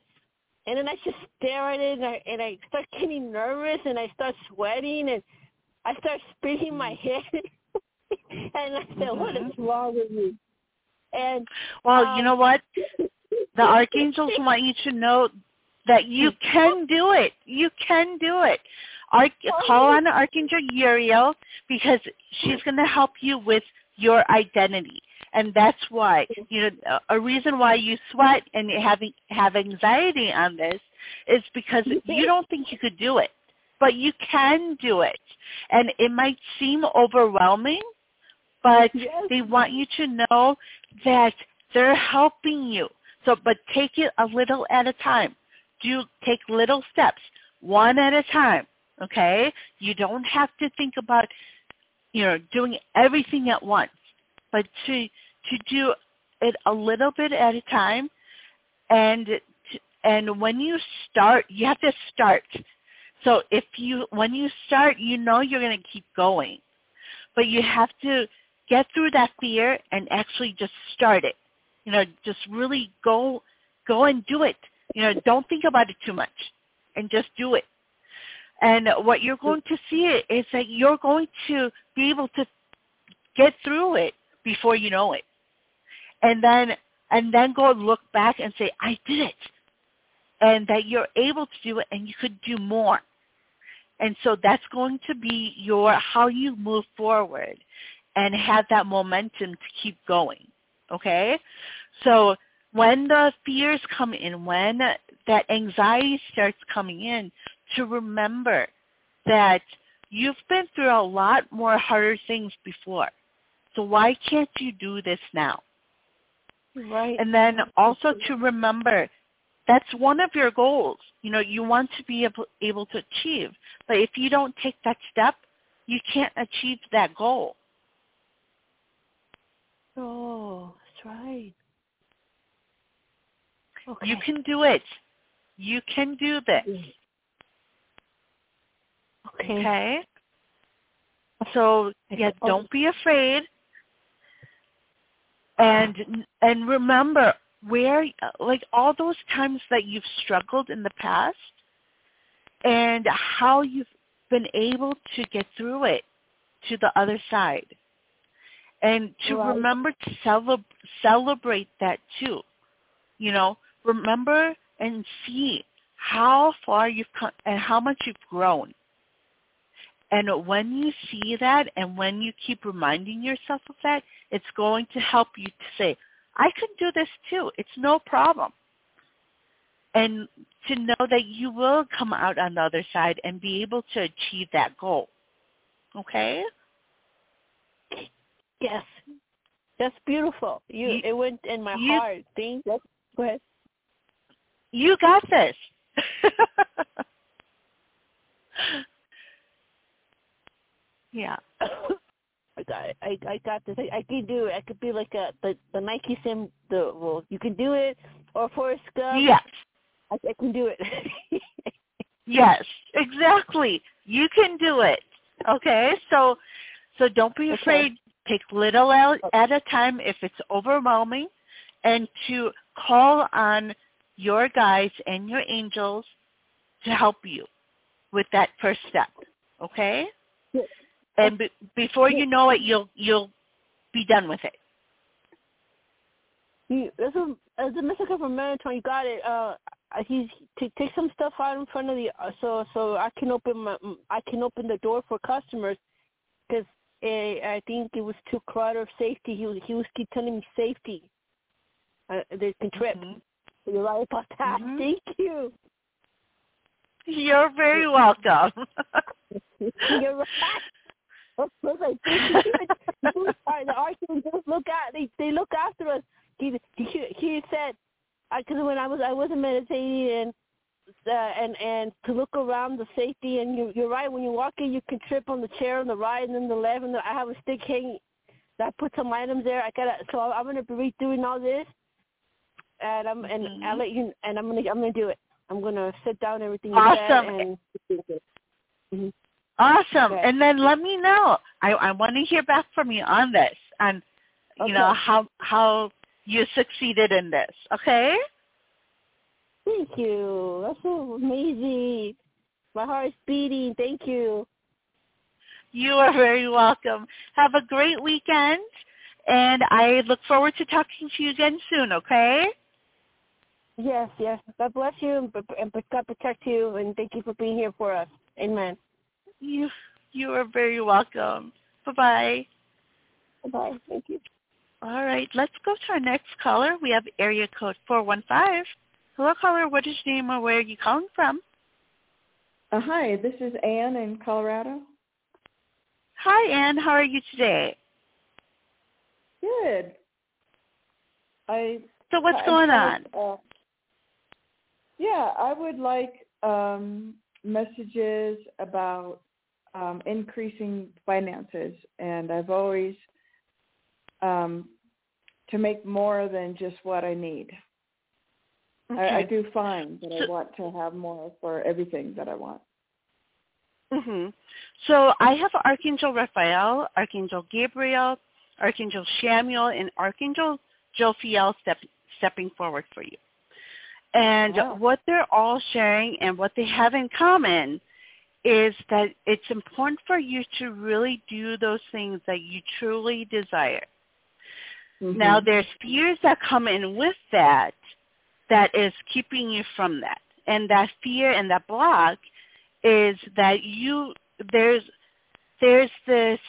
And then I just stare at it, and I, and I start getting nervous, and I start sweating, and I start spinning my head. and I said, mm-hmm. "What is mm-hmm. wrong with me?" And well, um, you know what? The archangels want you to know that you can do it. You can do it. Arch- call on Archangel Uriel because she's going to help you with your identity. And that's why, you know, a reason why you sweat and having have anxiety on this is because you don't think you could do it, but you can do it. And it might seem overwhelming, but yes. they want you to know that they're helping you. So, but take it a little at a time. Do take little steps, one at a time. Okay, you don't have to think about, you know, doing everything at once, but to to do it a little bit at a time, and and when you start, you have to start. So if you when you start, you know you're going to keep going, but you have to get through that fear and actually just start it. You know, just really go go and do it. You know, don't think about it too much and just do it. And what you're going to see is that you're going to be able to get through it before you know it. And then and then go look back and say, I did it. And that you're able to do it and you could do more. And so that's going to be your how you move forward and have that momentum to keep going. Okay? So when the fears come in, when that anxiety starts coming in, to remember that you've been through a lot more harder things before. So why can't you do this now? Right. And then also to remember that's one of your goals. You know, you want to be able, able to achieve. But if you don't take that step, you can't achieve that goal. Oh, that's right. Okay. You can do it. You can do this. Okay. Okay. So yeah, oh. don't be afraid. And and remember where like all those times that you've struggled in the past and how you've been able to get through it to the other side and to Right. remember to celeb- celebrate that too. You know, remember and see how far you've come and how much you've grown. And when you see that and when you keep reminding yourself of that, it's going to help you to say, I can do this too. It's no problem. And to know that you will come out on the other side and be able to achieve that goal. Okay? Yes. That's beautiful. You, You- it went in my you- heart. Thank Go ahead. You got this. yeah. I got it. I I got this. I, I can do it. I could be like a the the Nike sim. The well, you can do it, or Forrest Gump. Yes. I, I can do it. Yes, exactly. You can do it. Okay? So so don't be Okay. afraid. Take little at at a time if it's overwhelming and to call on your guides and your angels to help you with that first step. Okay? And be, before you know it you'll you'll be done with it. you, as a as a mystical from Metatron, you got it. Uh, he's to take some stuff out in front of the uh, so so I can open my I can open the door for customers because I think it was too of safety. He was he was keep telling me safety. Uh, they can trip. Mhm. You're right about that. Mhm. Thank you. You're very welcome. You're right. Was like. People are- the look at they they look after us. He he, he said, because when I was I wasn't meditating and uh, and and to look around the safety and you you're right when you walk in you can trip on the chair on the right and then the left and the, I have a stick hanging. I put some items there. I gotta so I'm gonna be redoing all this, and I'm and Mhm. I'll let you and I'm gonna I'm gonna do it. I'm gonna sit down everything you Awesome. and. hmm Awesome. Okay. And then let me know. I, I want to hear back from you on this, and you know how how you succeeded in this. Okay? Thank you. That's so amazing. My heart is beating. Thank you. You are very welcome. Have a great weekend, and I look forward to talking to you again soon. Okay? Yes, yes. God bless you and, and God protect you and thank you for being here for us. Amen. You you are very welcome. Bye bye. Bye. Thank you. All right, let's go to our next caller. We have area code four one five. Hello, caller. What is your name or where are you calling from? Uh, hi, this is Anne in Colorado. Hi, Anne. How are you today? Good. I So what's I- going I- on? Uh, yeah, I would like um, messages about um, increasing finances, and I've always um, to make more than just what I need. I, I do find that I want to have more for everything that I want. hmm So I have Archangel Raphael, Archangel Gabriel, Archangel Samuel, and Archangel Jophiel step, stepping forward for you. And Wow. what they're all sharing and what they have in common is that it's important for you to really do those things that you truly desire. Now Mhm. there's fears that come in with that that is keeping you from that. And that fear and that block is that you there's there's this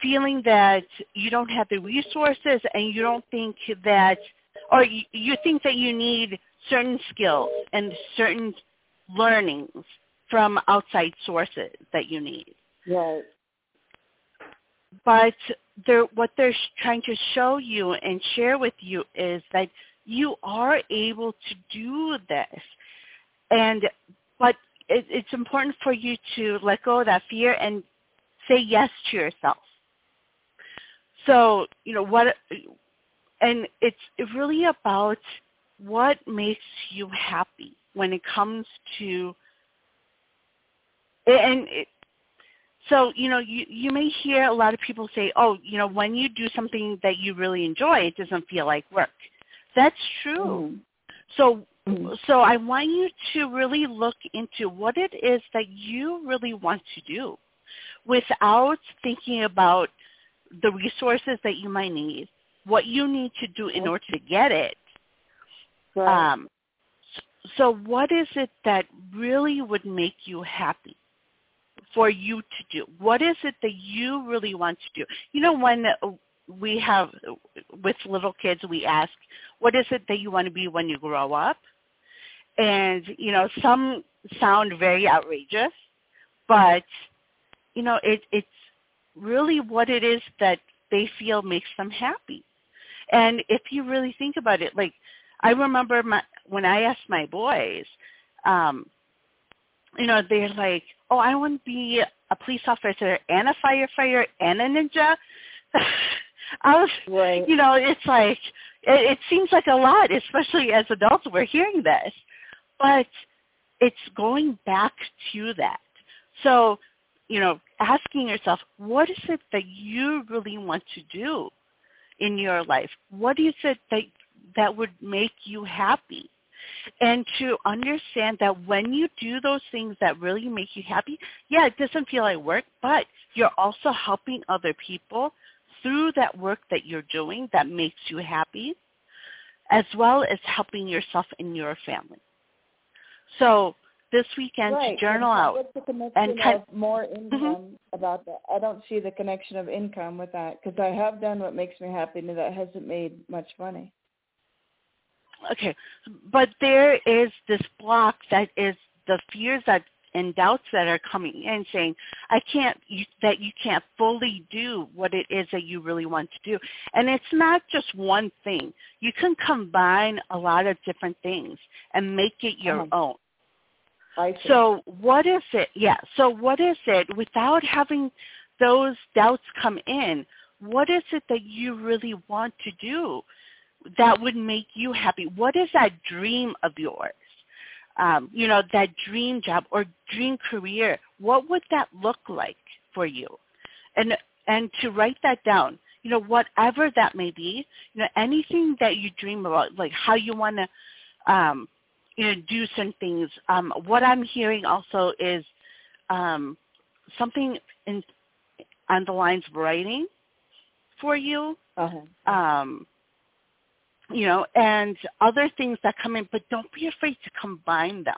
feeling that you don't have the resources and you don't think that or you, you think that you need certain skills and certain learnings from outside sources that you need right. but they're, what they're trying to show you and share with you is that you are able to do this, and but it, it's important for you to let go of that fear and say yes to yourself. So you know what, and it's really about what makes you happy when it comes to and it, so, you know, you, you may hear a lot of people say, oh, you know, when you do something that you really enjoy, it doesn't feel like work. That's true. Mhm. So, Mhm. so I want you to really look into what it is that you really want to do without thinking about the resources that you might need, what you need to do in order to get it. Right. Um, so what is it that really would make you happy for you to do? What is it that you really want to do? You know, when we have, with little kids, we ask, what is it that you want to be when you grow up? And, you know, some sound very outrageous, but, you know, it, it's really what it is that they feel makes them happy. And if you really think about it, like I remember my, when I asked my boys, um, you know, they're like, "Oh, I want to be a police officer and a firefighter and a ninja." I was, right. you know, it's like it, it seems like a lot, especially as adults. We're hearing this, but it's going back to that. So, you know, asking yourself, what is it that you really want to do in your life? What is it that that would make you happy? And to understand that when you do those things that really make you happy, yeah, it doesn't feel like work, but you're also helping other people through that work that you're doing that makes you happy, as well as helping yourself and your family. So this weekend right. to journal out. What's the connection and cut- of more income mm-hmm. about that? I don't see the connection of income with that because I have done what makes me happy and that hasn't made much money. Okay, but there is this block that is the fears that and doubts that are coming in saying i can't you, that you can't fully do what it is that you really want to do and it's not just one thing you can combine a lot of different things and make it your Uh-huh. own I see. so what is it yeah so what is it without having those doubts come in what is it that you really want to do that would make you happy what is that dream of yours um, you know, that dream job or dream career, what would that look like for you? And and to write that down, you know, whatever that may be, you know, anything that you dream about, like how you want to, um, you know, do some things. Um, what I'm hearing also is um, something in on the lines of writing for you. uh-huh. Um, you know, and other things that come in, but don't be afraid to combine them.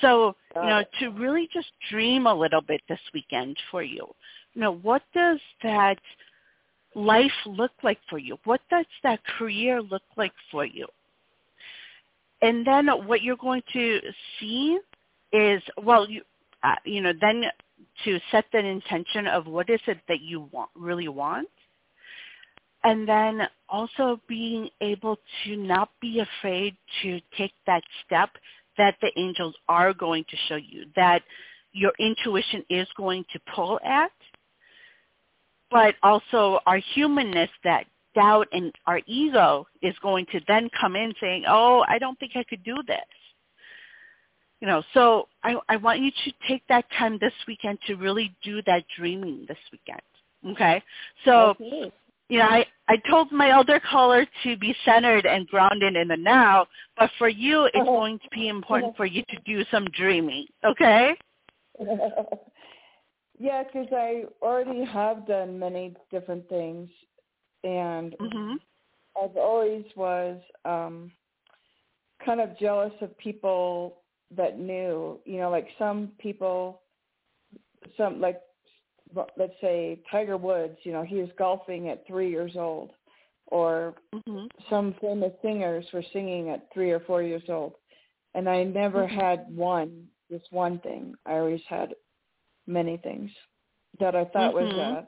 So, you know, to really just dream a little bit this weekend for you. You know, what does that life look like for you? What does that career look like for you? And then what you're going to see is, well, you, uh, you know, then to set that intention of what is it that you want, really want, and then also being able to not be afraid to take that step that the angels are going to show you, that your intuition is going to pull at, but also our humanness that doubt and our ego is going to then come in saying, oh, I don't think I could do this. You know, so I, I want you to take that time this weekend to really do that dreaming this weekend. Okay? So Okay. You know, I, I told my other caller to be centered and grounded in the now, but for you, it's Uh-huh. going to be important for you to do some dreaming, okay? yeah, because I already have done many different things, and hmm I've always was um kind of jealous of people that knew, you know, like some people, some like let's say Tiger Woods, you know, he was golfing at three years old, or hmm some famous singers were singing at three or four years old, and I never Mhm. had one, just one thing. I always had many things that I thought was Mhm.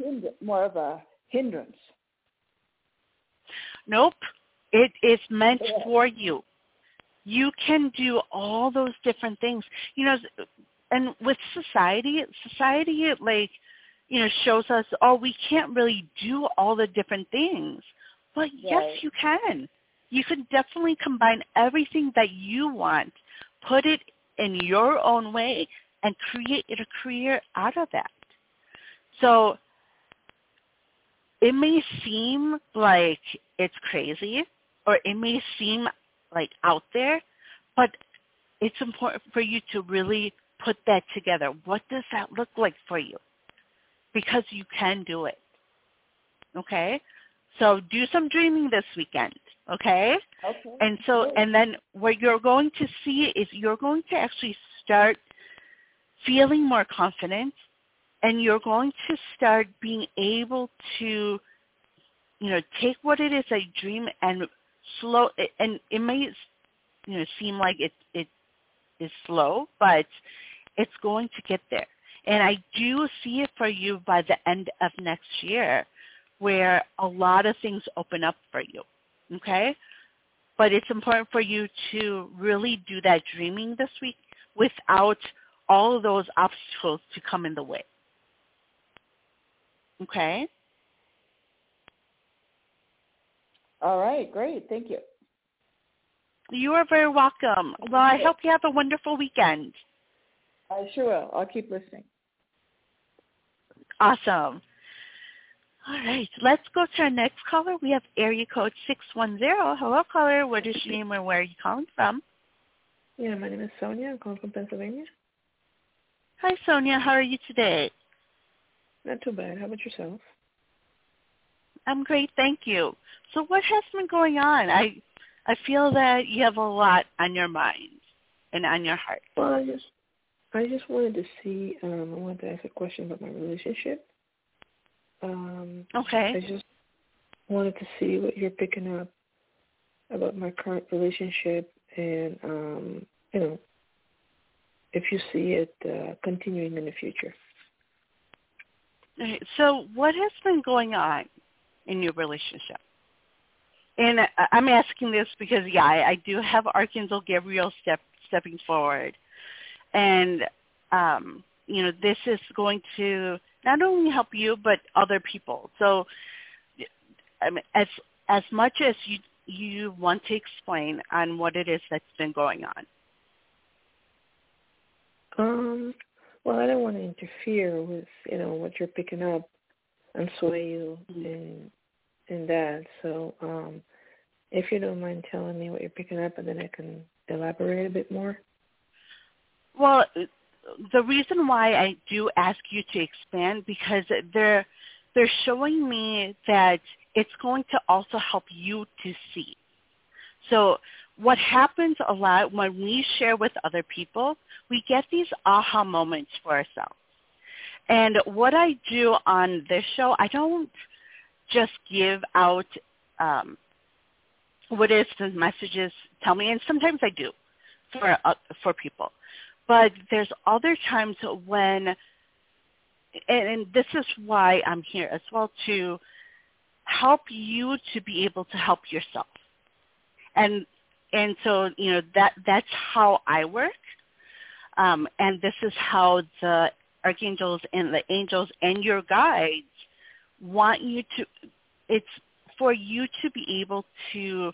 a more of a hindrance. Nope. It is meant Yeah. for you. You can do all those different things. You know, and with society, society it like, you know, shows us, oh, we can't really do all the different things. But yes, you can. You can definitely combine everything that you want, put it in your own way, and create a career out of that. So it may seem like it's crazy or it may seem like out there, but it's important for you to really put that together. What does that look like for you? Because you can do it. Okay? So do some dreaming this weekend. Okay? Okay. And so, and then what you're going to see is you're going to actually start feeling more confident and you're going to start being able to, you know, take what it is I dream and slow, and it may, you know, seem like it, it is slow, but it's going to get there. And I do see it for you by the end of next year where a lot of things open up for you. Okay? But it's important for you to really do that dreaming this week without all of those obstacles to come in the way. Okay? All right, great. Thank you. You are very welcome. Well, I hope you have a wonderful weekend. I sure will. I'll keep listening. Awesome. All right, let's go to our next caller. We have area code 610. Hello, caller. What is your name and where are you calling from? Yeah, my name is Sonia. I'm calling from Pennsylvania. Hi, Sonia. How are you today? Not too bad. How about yourself? I'm great, thank you. So what has been going on? I I feel that you have a lot on your mind and on your heart. Well, I just I just wanted to see. Um, I wanted to ask a question about my relationship. Um, Okay. I just wanted to see what you're picking up about my current relationship, and um, you know, if you see it uh, continuing in the future. Okay, So what has been going on in your relationship? And I- I'm asking this because, yeah, I, I do have Archangel Gabriel step, stepping forward. And, um, you know, this is going to not only help you, but other people. So I mean, as, as much as you, you want to explain on what it is that's been going on. Um, well, I don't want to interfere with you know what you're picking up and sway you in in that. So, um, if you don't mind telling me what you're picking up, and then I can elaborate a bit more. Well, the reason why I do ask you to expand because they're they're showing me that it's going to also help you to see. So what happens a lot when we share with other people, we get these aha moments for ourselves. And what I do on this show, I don't just give out um, what is the messages tell me, and sometimes I do for uh, for people. But there's other times when, and, and this is why I'm here as well to help you to be able to help yourself. And and so you know that that's how I work. Um, and this is how the archangels and the angels and your guides want you to. It's for you to be able to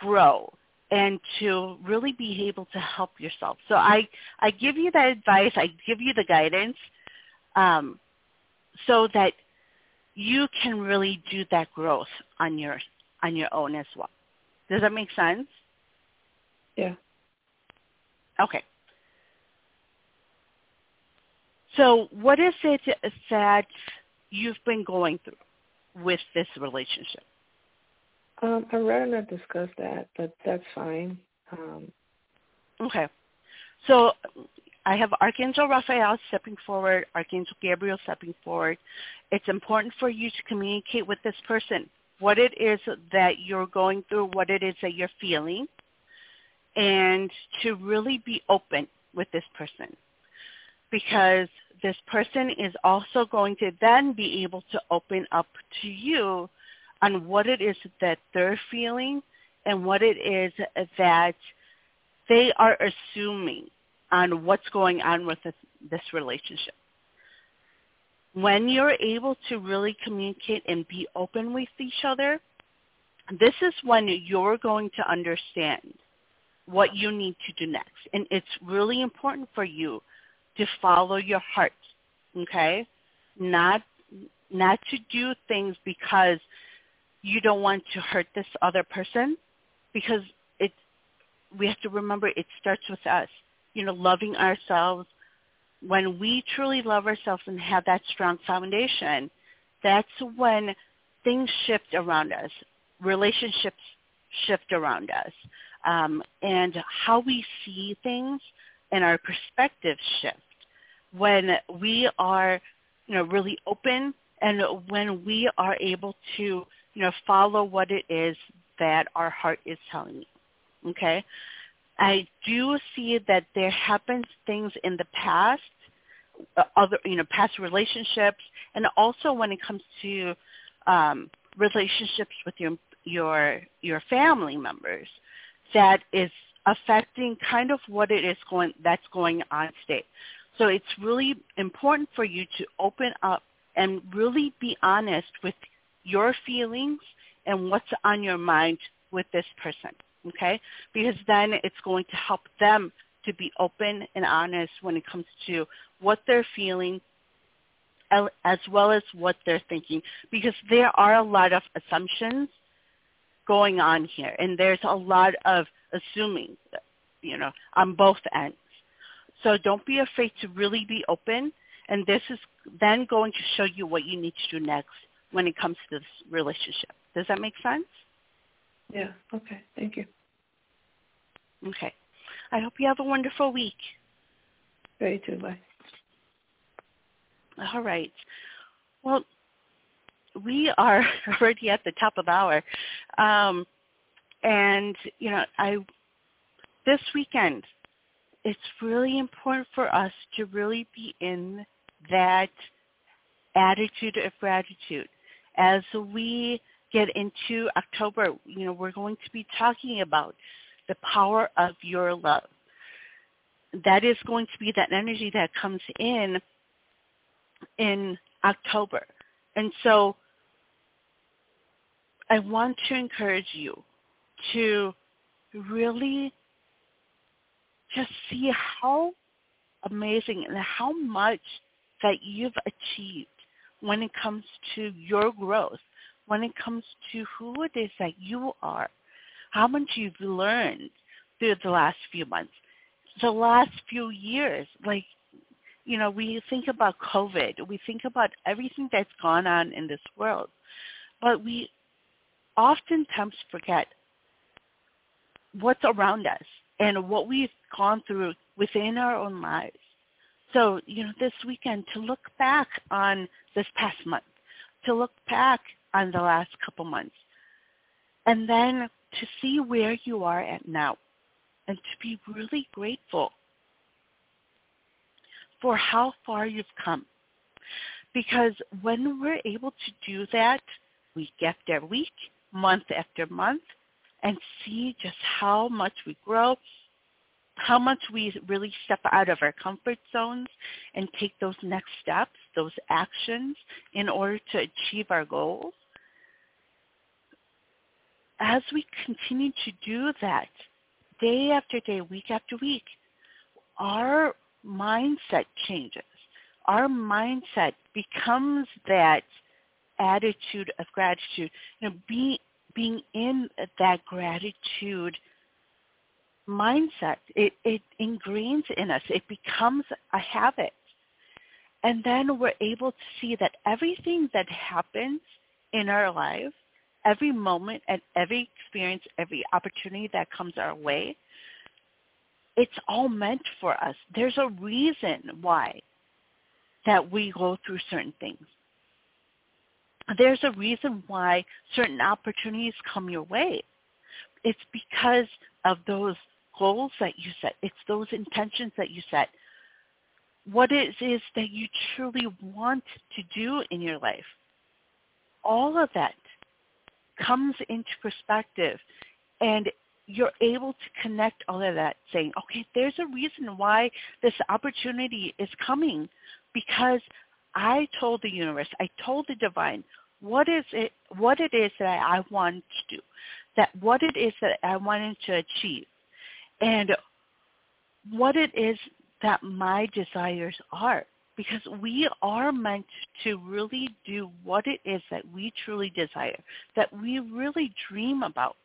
grow and to really be able to help yourself. So I I give you that advice. I give you the guidance, um, so that you can really do that growth on your on your own as well. Does that make sense? Yeah. Okay. So what is it that you've been going through with this relationship? Um, I'd rather not discuss that, but that's fine. Um, Okay. So I have Archangel Raphael stepping forward, Archangel Gabriel stepping forward. It's important for you to communicate with this person what it is that you're going through, what it is that you're feeling, and to really be open with this person. Because this person is also going to then be able to open up to you on what it is that they're feeling and what it is that they are assuming on what's going on with this, this relationship. When you're able to really communicate and be open with each other, this is when you're going to understand what you need to do next. And it's really important for you to follow your heart, okay? Not not to do things because you don't want to hurt this other person because it we have to remember it starts with us. You know, loving ourselves. When we truly love ourselves and have that strong foundation, that's when things shift around us, relationships shift around us, um, and how we see things and our perspectives shift when we are, you know, really open and when we are able to, you know, follow what it is that our heart is telling you. Okay? I do see that there been things in the past, uh, other, you know, past relationships, and also when it comes to um, relationships with your your your family members, that is affecting kind of what it is going that's going on today. So it's really important for you to open up and really be honest with your feelings and what's on your mind with this person, okay? Because then it's going to help them to be open and honest when it comes to what they're feeling as well as what they're thinking because there are a lot of assumptions going on here and there's a lot of assuming you know on both ends so don't be afraid to really be open. And this is then going to show you what you need to do next when it comes to this relationship. Does that make sense? Yeah. Okay. Thank you. Okay. I hope you have a wonderful week. Very too. Bye. All right. Well, we are already at the top of hour. Um, and, you know, I this weekend it's really important for us to really be in that attitude of gratitude. As we get into October, you know, we're going to be talking about the power of your love. That is going to be that energy that comes in in October. And so I want to encourage you to really just see how amazing and how much that you've achieved when it comes to your growth, when it comes to who it is that you are, how much you've learned through the last few months, the last few years. Like, you know, we think about COVID, we think about everything that's gone on in this world, but we oftentimes forget what's around us and what we've gone through within our own lives. So, you know, this weekend to look back on this past month, to look back on the last couple months, and then to see where you are at now and to be really grateful for how far you've come. Because when we're able to do that week after week, month after month, and see just how much we grow, how much we really step out of our comfort zones and take those next steps, those actions in order to achieve our goals. As we continue to do that day after day, week after week, our mindset changes. Our mindset becomes that attitude of gratitude. You know, be, being in that gratitude mindset, it, it ingrains in us. It becomes a habit. And then we're able to see that everything that happens in our life, every moment and every experience, every opportunity that comes our way, it's all meant for us. There's a reason why that we go through certain things there's a reason why certain opportunities come your way. It's because of those goals that you set. It's those intentions that you set. What it is that you truly want to do in your life. All of that comes into perspective and you're able to connect all of that saying, okay, there's a reason why this opportunity is coming because I told the universe, I told the divine what is it what it is that I want to do, that what it is that I wanted to achieve, and what it is that my desires are. Because we are meant to really do what it is that we truly desire, that we really dream about.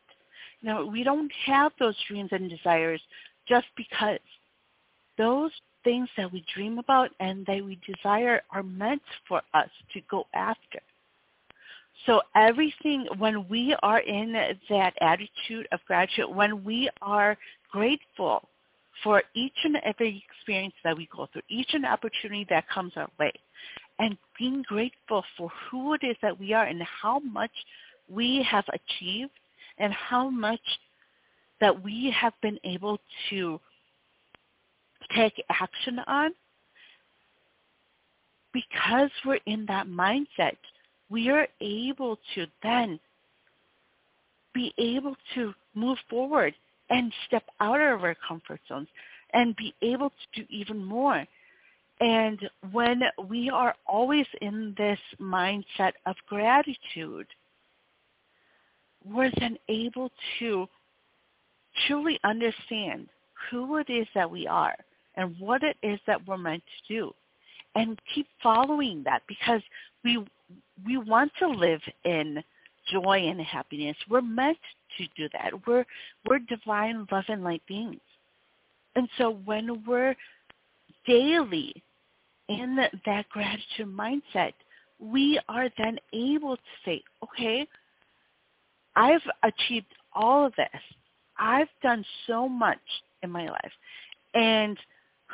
Know, we don't have those dreams and desires just because those things that we dream about and that we desire are meant for us to go after. So everything, when we are in that attitude of gratitude, when we are grateful for each and every experience that we go through, each and opportunity that comes our way, and being grateful for who it is that we are and how much we have achieved and how much that we have been able to take action on. Because we're in that mindset we are able to then be able to move forward and step out of our comfort zones and be able to do even more. And when we are always in this mindset of gratitude, we're then able to truly understand who it is that we are and what it is that we're meant to do and keep following that because we we want to live in joy and happiness. We're meant to do that. We're we're divine love and light beings. And so when we're daily in that gratitude mindset, we are then able to say, okay, I've achieved all of this. I've done so much in my life. And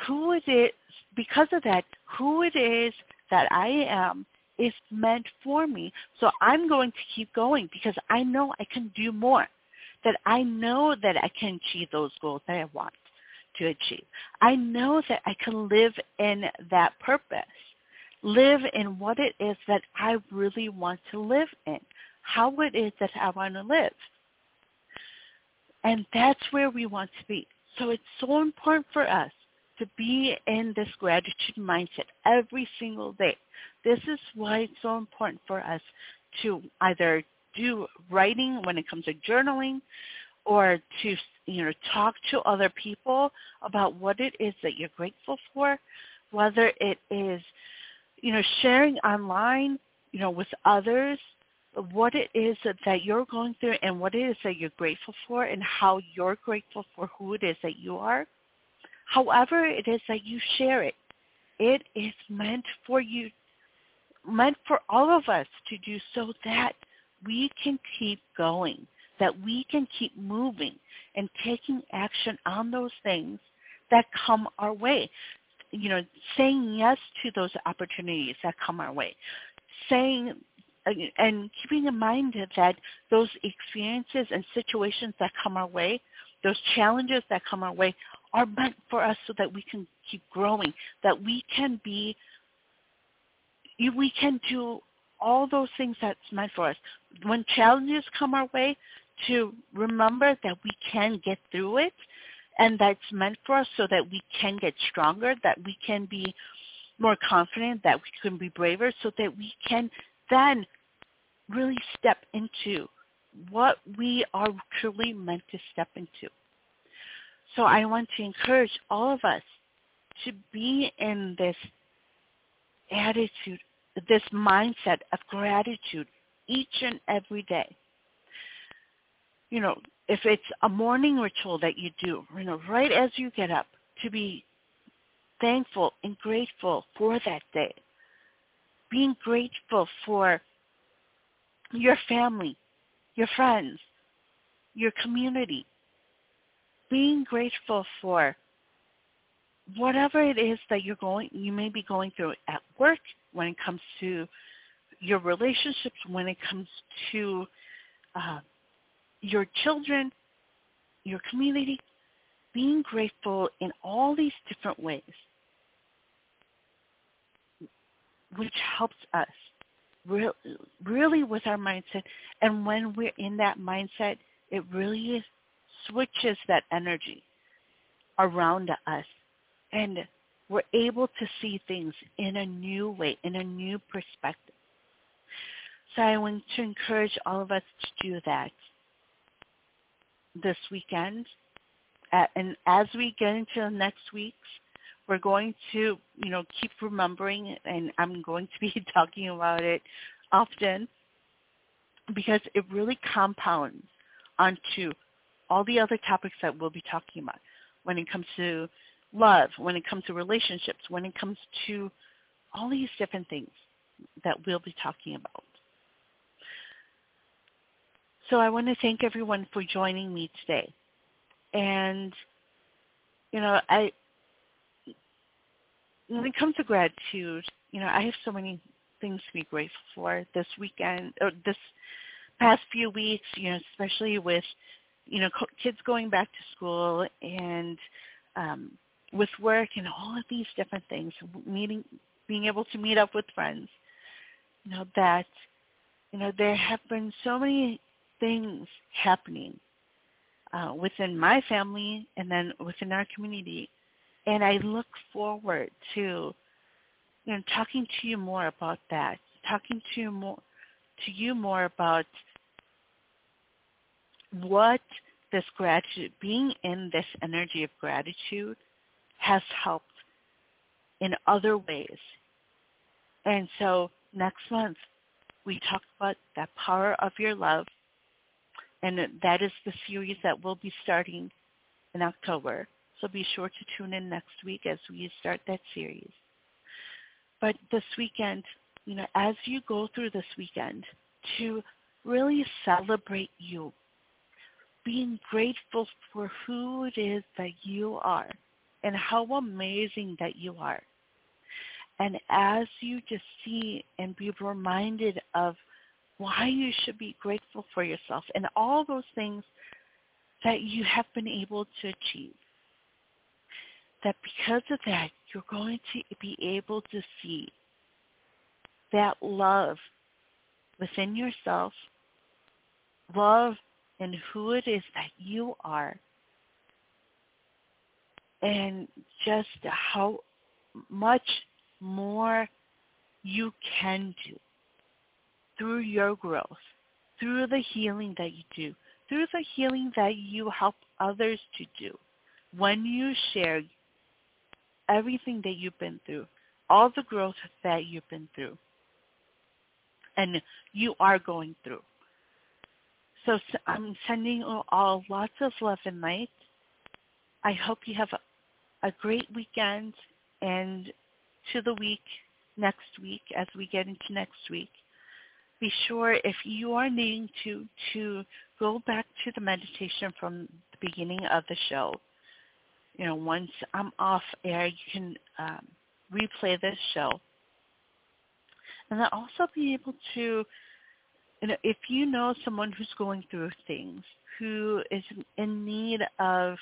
who it is, because of that, who it is that I am is meant for me. So I'm going to keep going because I know I can do more, that I know that I can achieve those goals that I want to achieve. I know that I can live in that purpose, live in what it is that I really want to live in, how it is that I want to live. And that's where we want to be. So it's so important for us to be in this gratitude mindset every single day. This is why it's so important for us to either do writing when it comes to journaling or to you know talk to other people about what it is that you're grateful for whether it is you know sharing online you know with others what it is that, that you're going through and what it is that you're grateful for and how you're grateful for who it is that you are. However it is that you share it it is meant for you meant for all of us to do so that we can keep going, that we can keep moving and taking action on those things that come our way. You know, saying yes to those opportunities that come our way. Saying uh, and keeping in mind that those experiences and situations that come our way, those challenges that come our way are meant for us so that we can keep growing, that we can be we can do all those things that's meant for us. When challenges come our way, to remember that we can get through it and that's meant for us so that we can get stronger, that we can be more confident, that we can be braver so that we can then really step into what we are truly meant to step into. So I want to encourage all of us to be in this attitude this mindset of gratitude each and every day. You know, if it's a morning ritual that you do, you know, right as you get up, to be thankful and grateful for that day. Being grateful for your family, your friends, your community. Being grateful for whatever it is that you're going you may be going through at work when it comes to your relationships when it comes to uh, your children your community being grateful in all these different ways which helps us really, really with our mindset. And when we're in that mindset it really switches that energy around us and we're able to see things in a new way, in a new perspective. So I want to encourage all of us to do that this weekend. And as we get into the next weeks, we're going to, you know, keep remembering, and I'm going to be talking about it often because it really compounds onto all the other topics that we'll be talking about when it comes to love, when it comes to relationships, when it comes to all these different things that we'll be talking about. So I want to thank everyone for joining me today. And, you know, I, when it comes to gratitude, you know, I have so many things to be grateful for this weekend, or this past few weeks, you know, especially with, you know, kids going back to school and um, with work and all of these different things, meeting, being able to meet up with friends, you know, that, you know, there have been so many things happening uh, within my family and then within our community. And I look forward to, you know, talking to you more about that, talking to you more, to you more about what this gratitude, being in this energy of gratitude has helped in other ways. And so next month, we talk about that power of your love. And that is the series that we'll be starting in October. So be sure to tune in next week as we start that series. But this weekend, you know, as you go through this weekend, to really celebrate you, being grateful for who it is that you are and how amazing that you are. And as you just see and be reminded of why you should be grateful for yourself and all those things that you have been able to achieve, that because of that, you're going to be able to see that love within yourself, love in who it is that you are, and just how much more you can do through your growth, through the healing that you do, through the healing that you help others to do. When you share everything that you've been through, all the growth that you've been through, and you are going through. So I'm sending all lots of love and light. I hope you have a great weekend and to the week next week as we get into next week. Be sure if you are needing to to go back to the meditation from the beginning of the show. You know, once I'm off air, you can um, replay this show, and then also be able to, you know, if you know someone who's going through things, who is in need of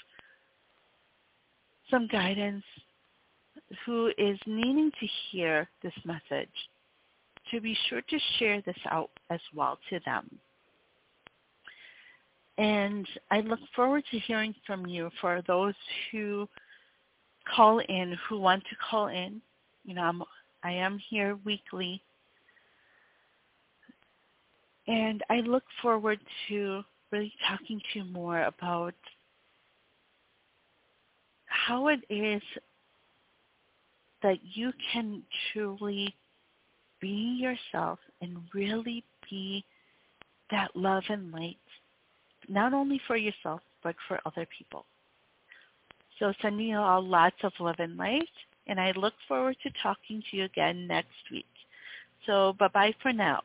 some guidance, who is needing to hear this message, to be sure to share this out as well to them. And I look forward to hearing from you for those who call in, who want to call in. You know, I'm, I am here weekly. And I look forward to really talking to you more about how it is that you can truly be yourself and really be that love and light, not only for yourself, but for other people. So sending you all uh, lots of love and light, and I look forward to talking to you again next week. So bye-bye for now.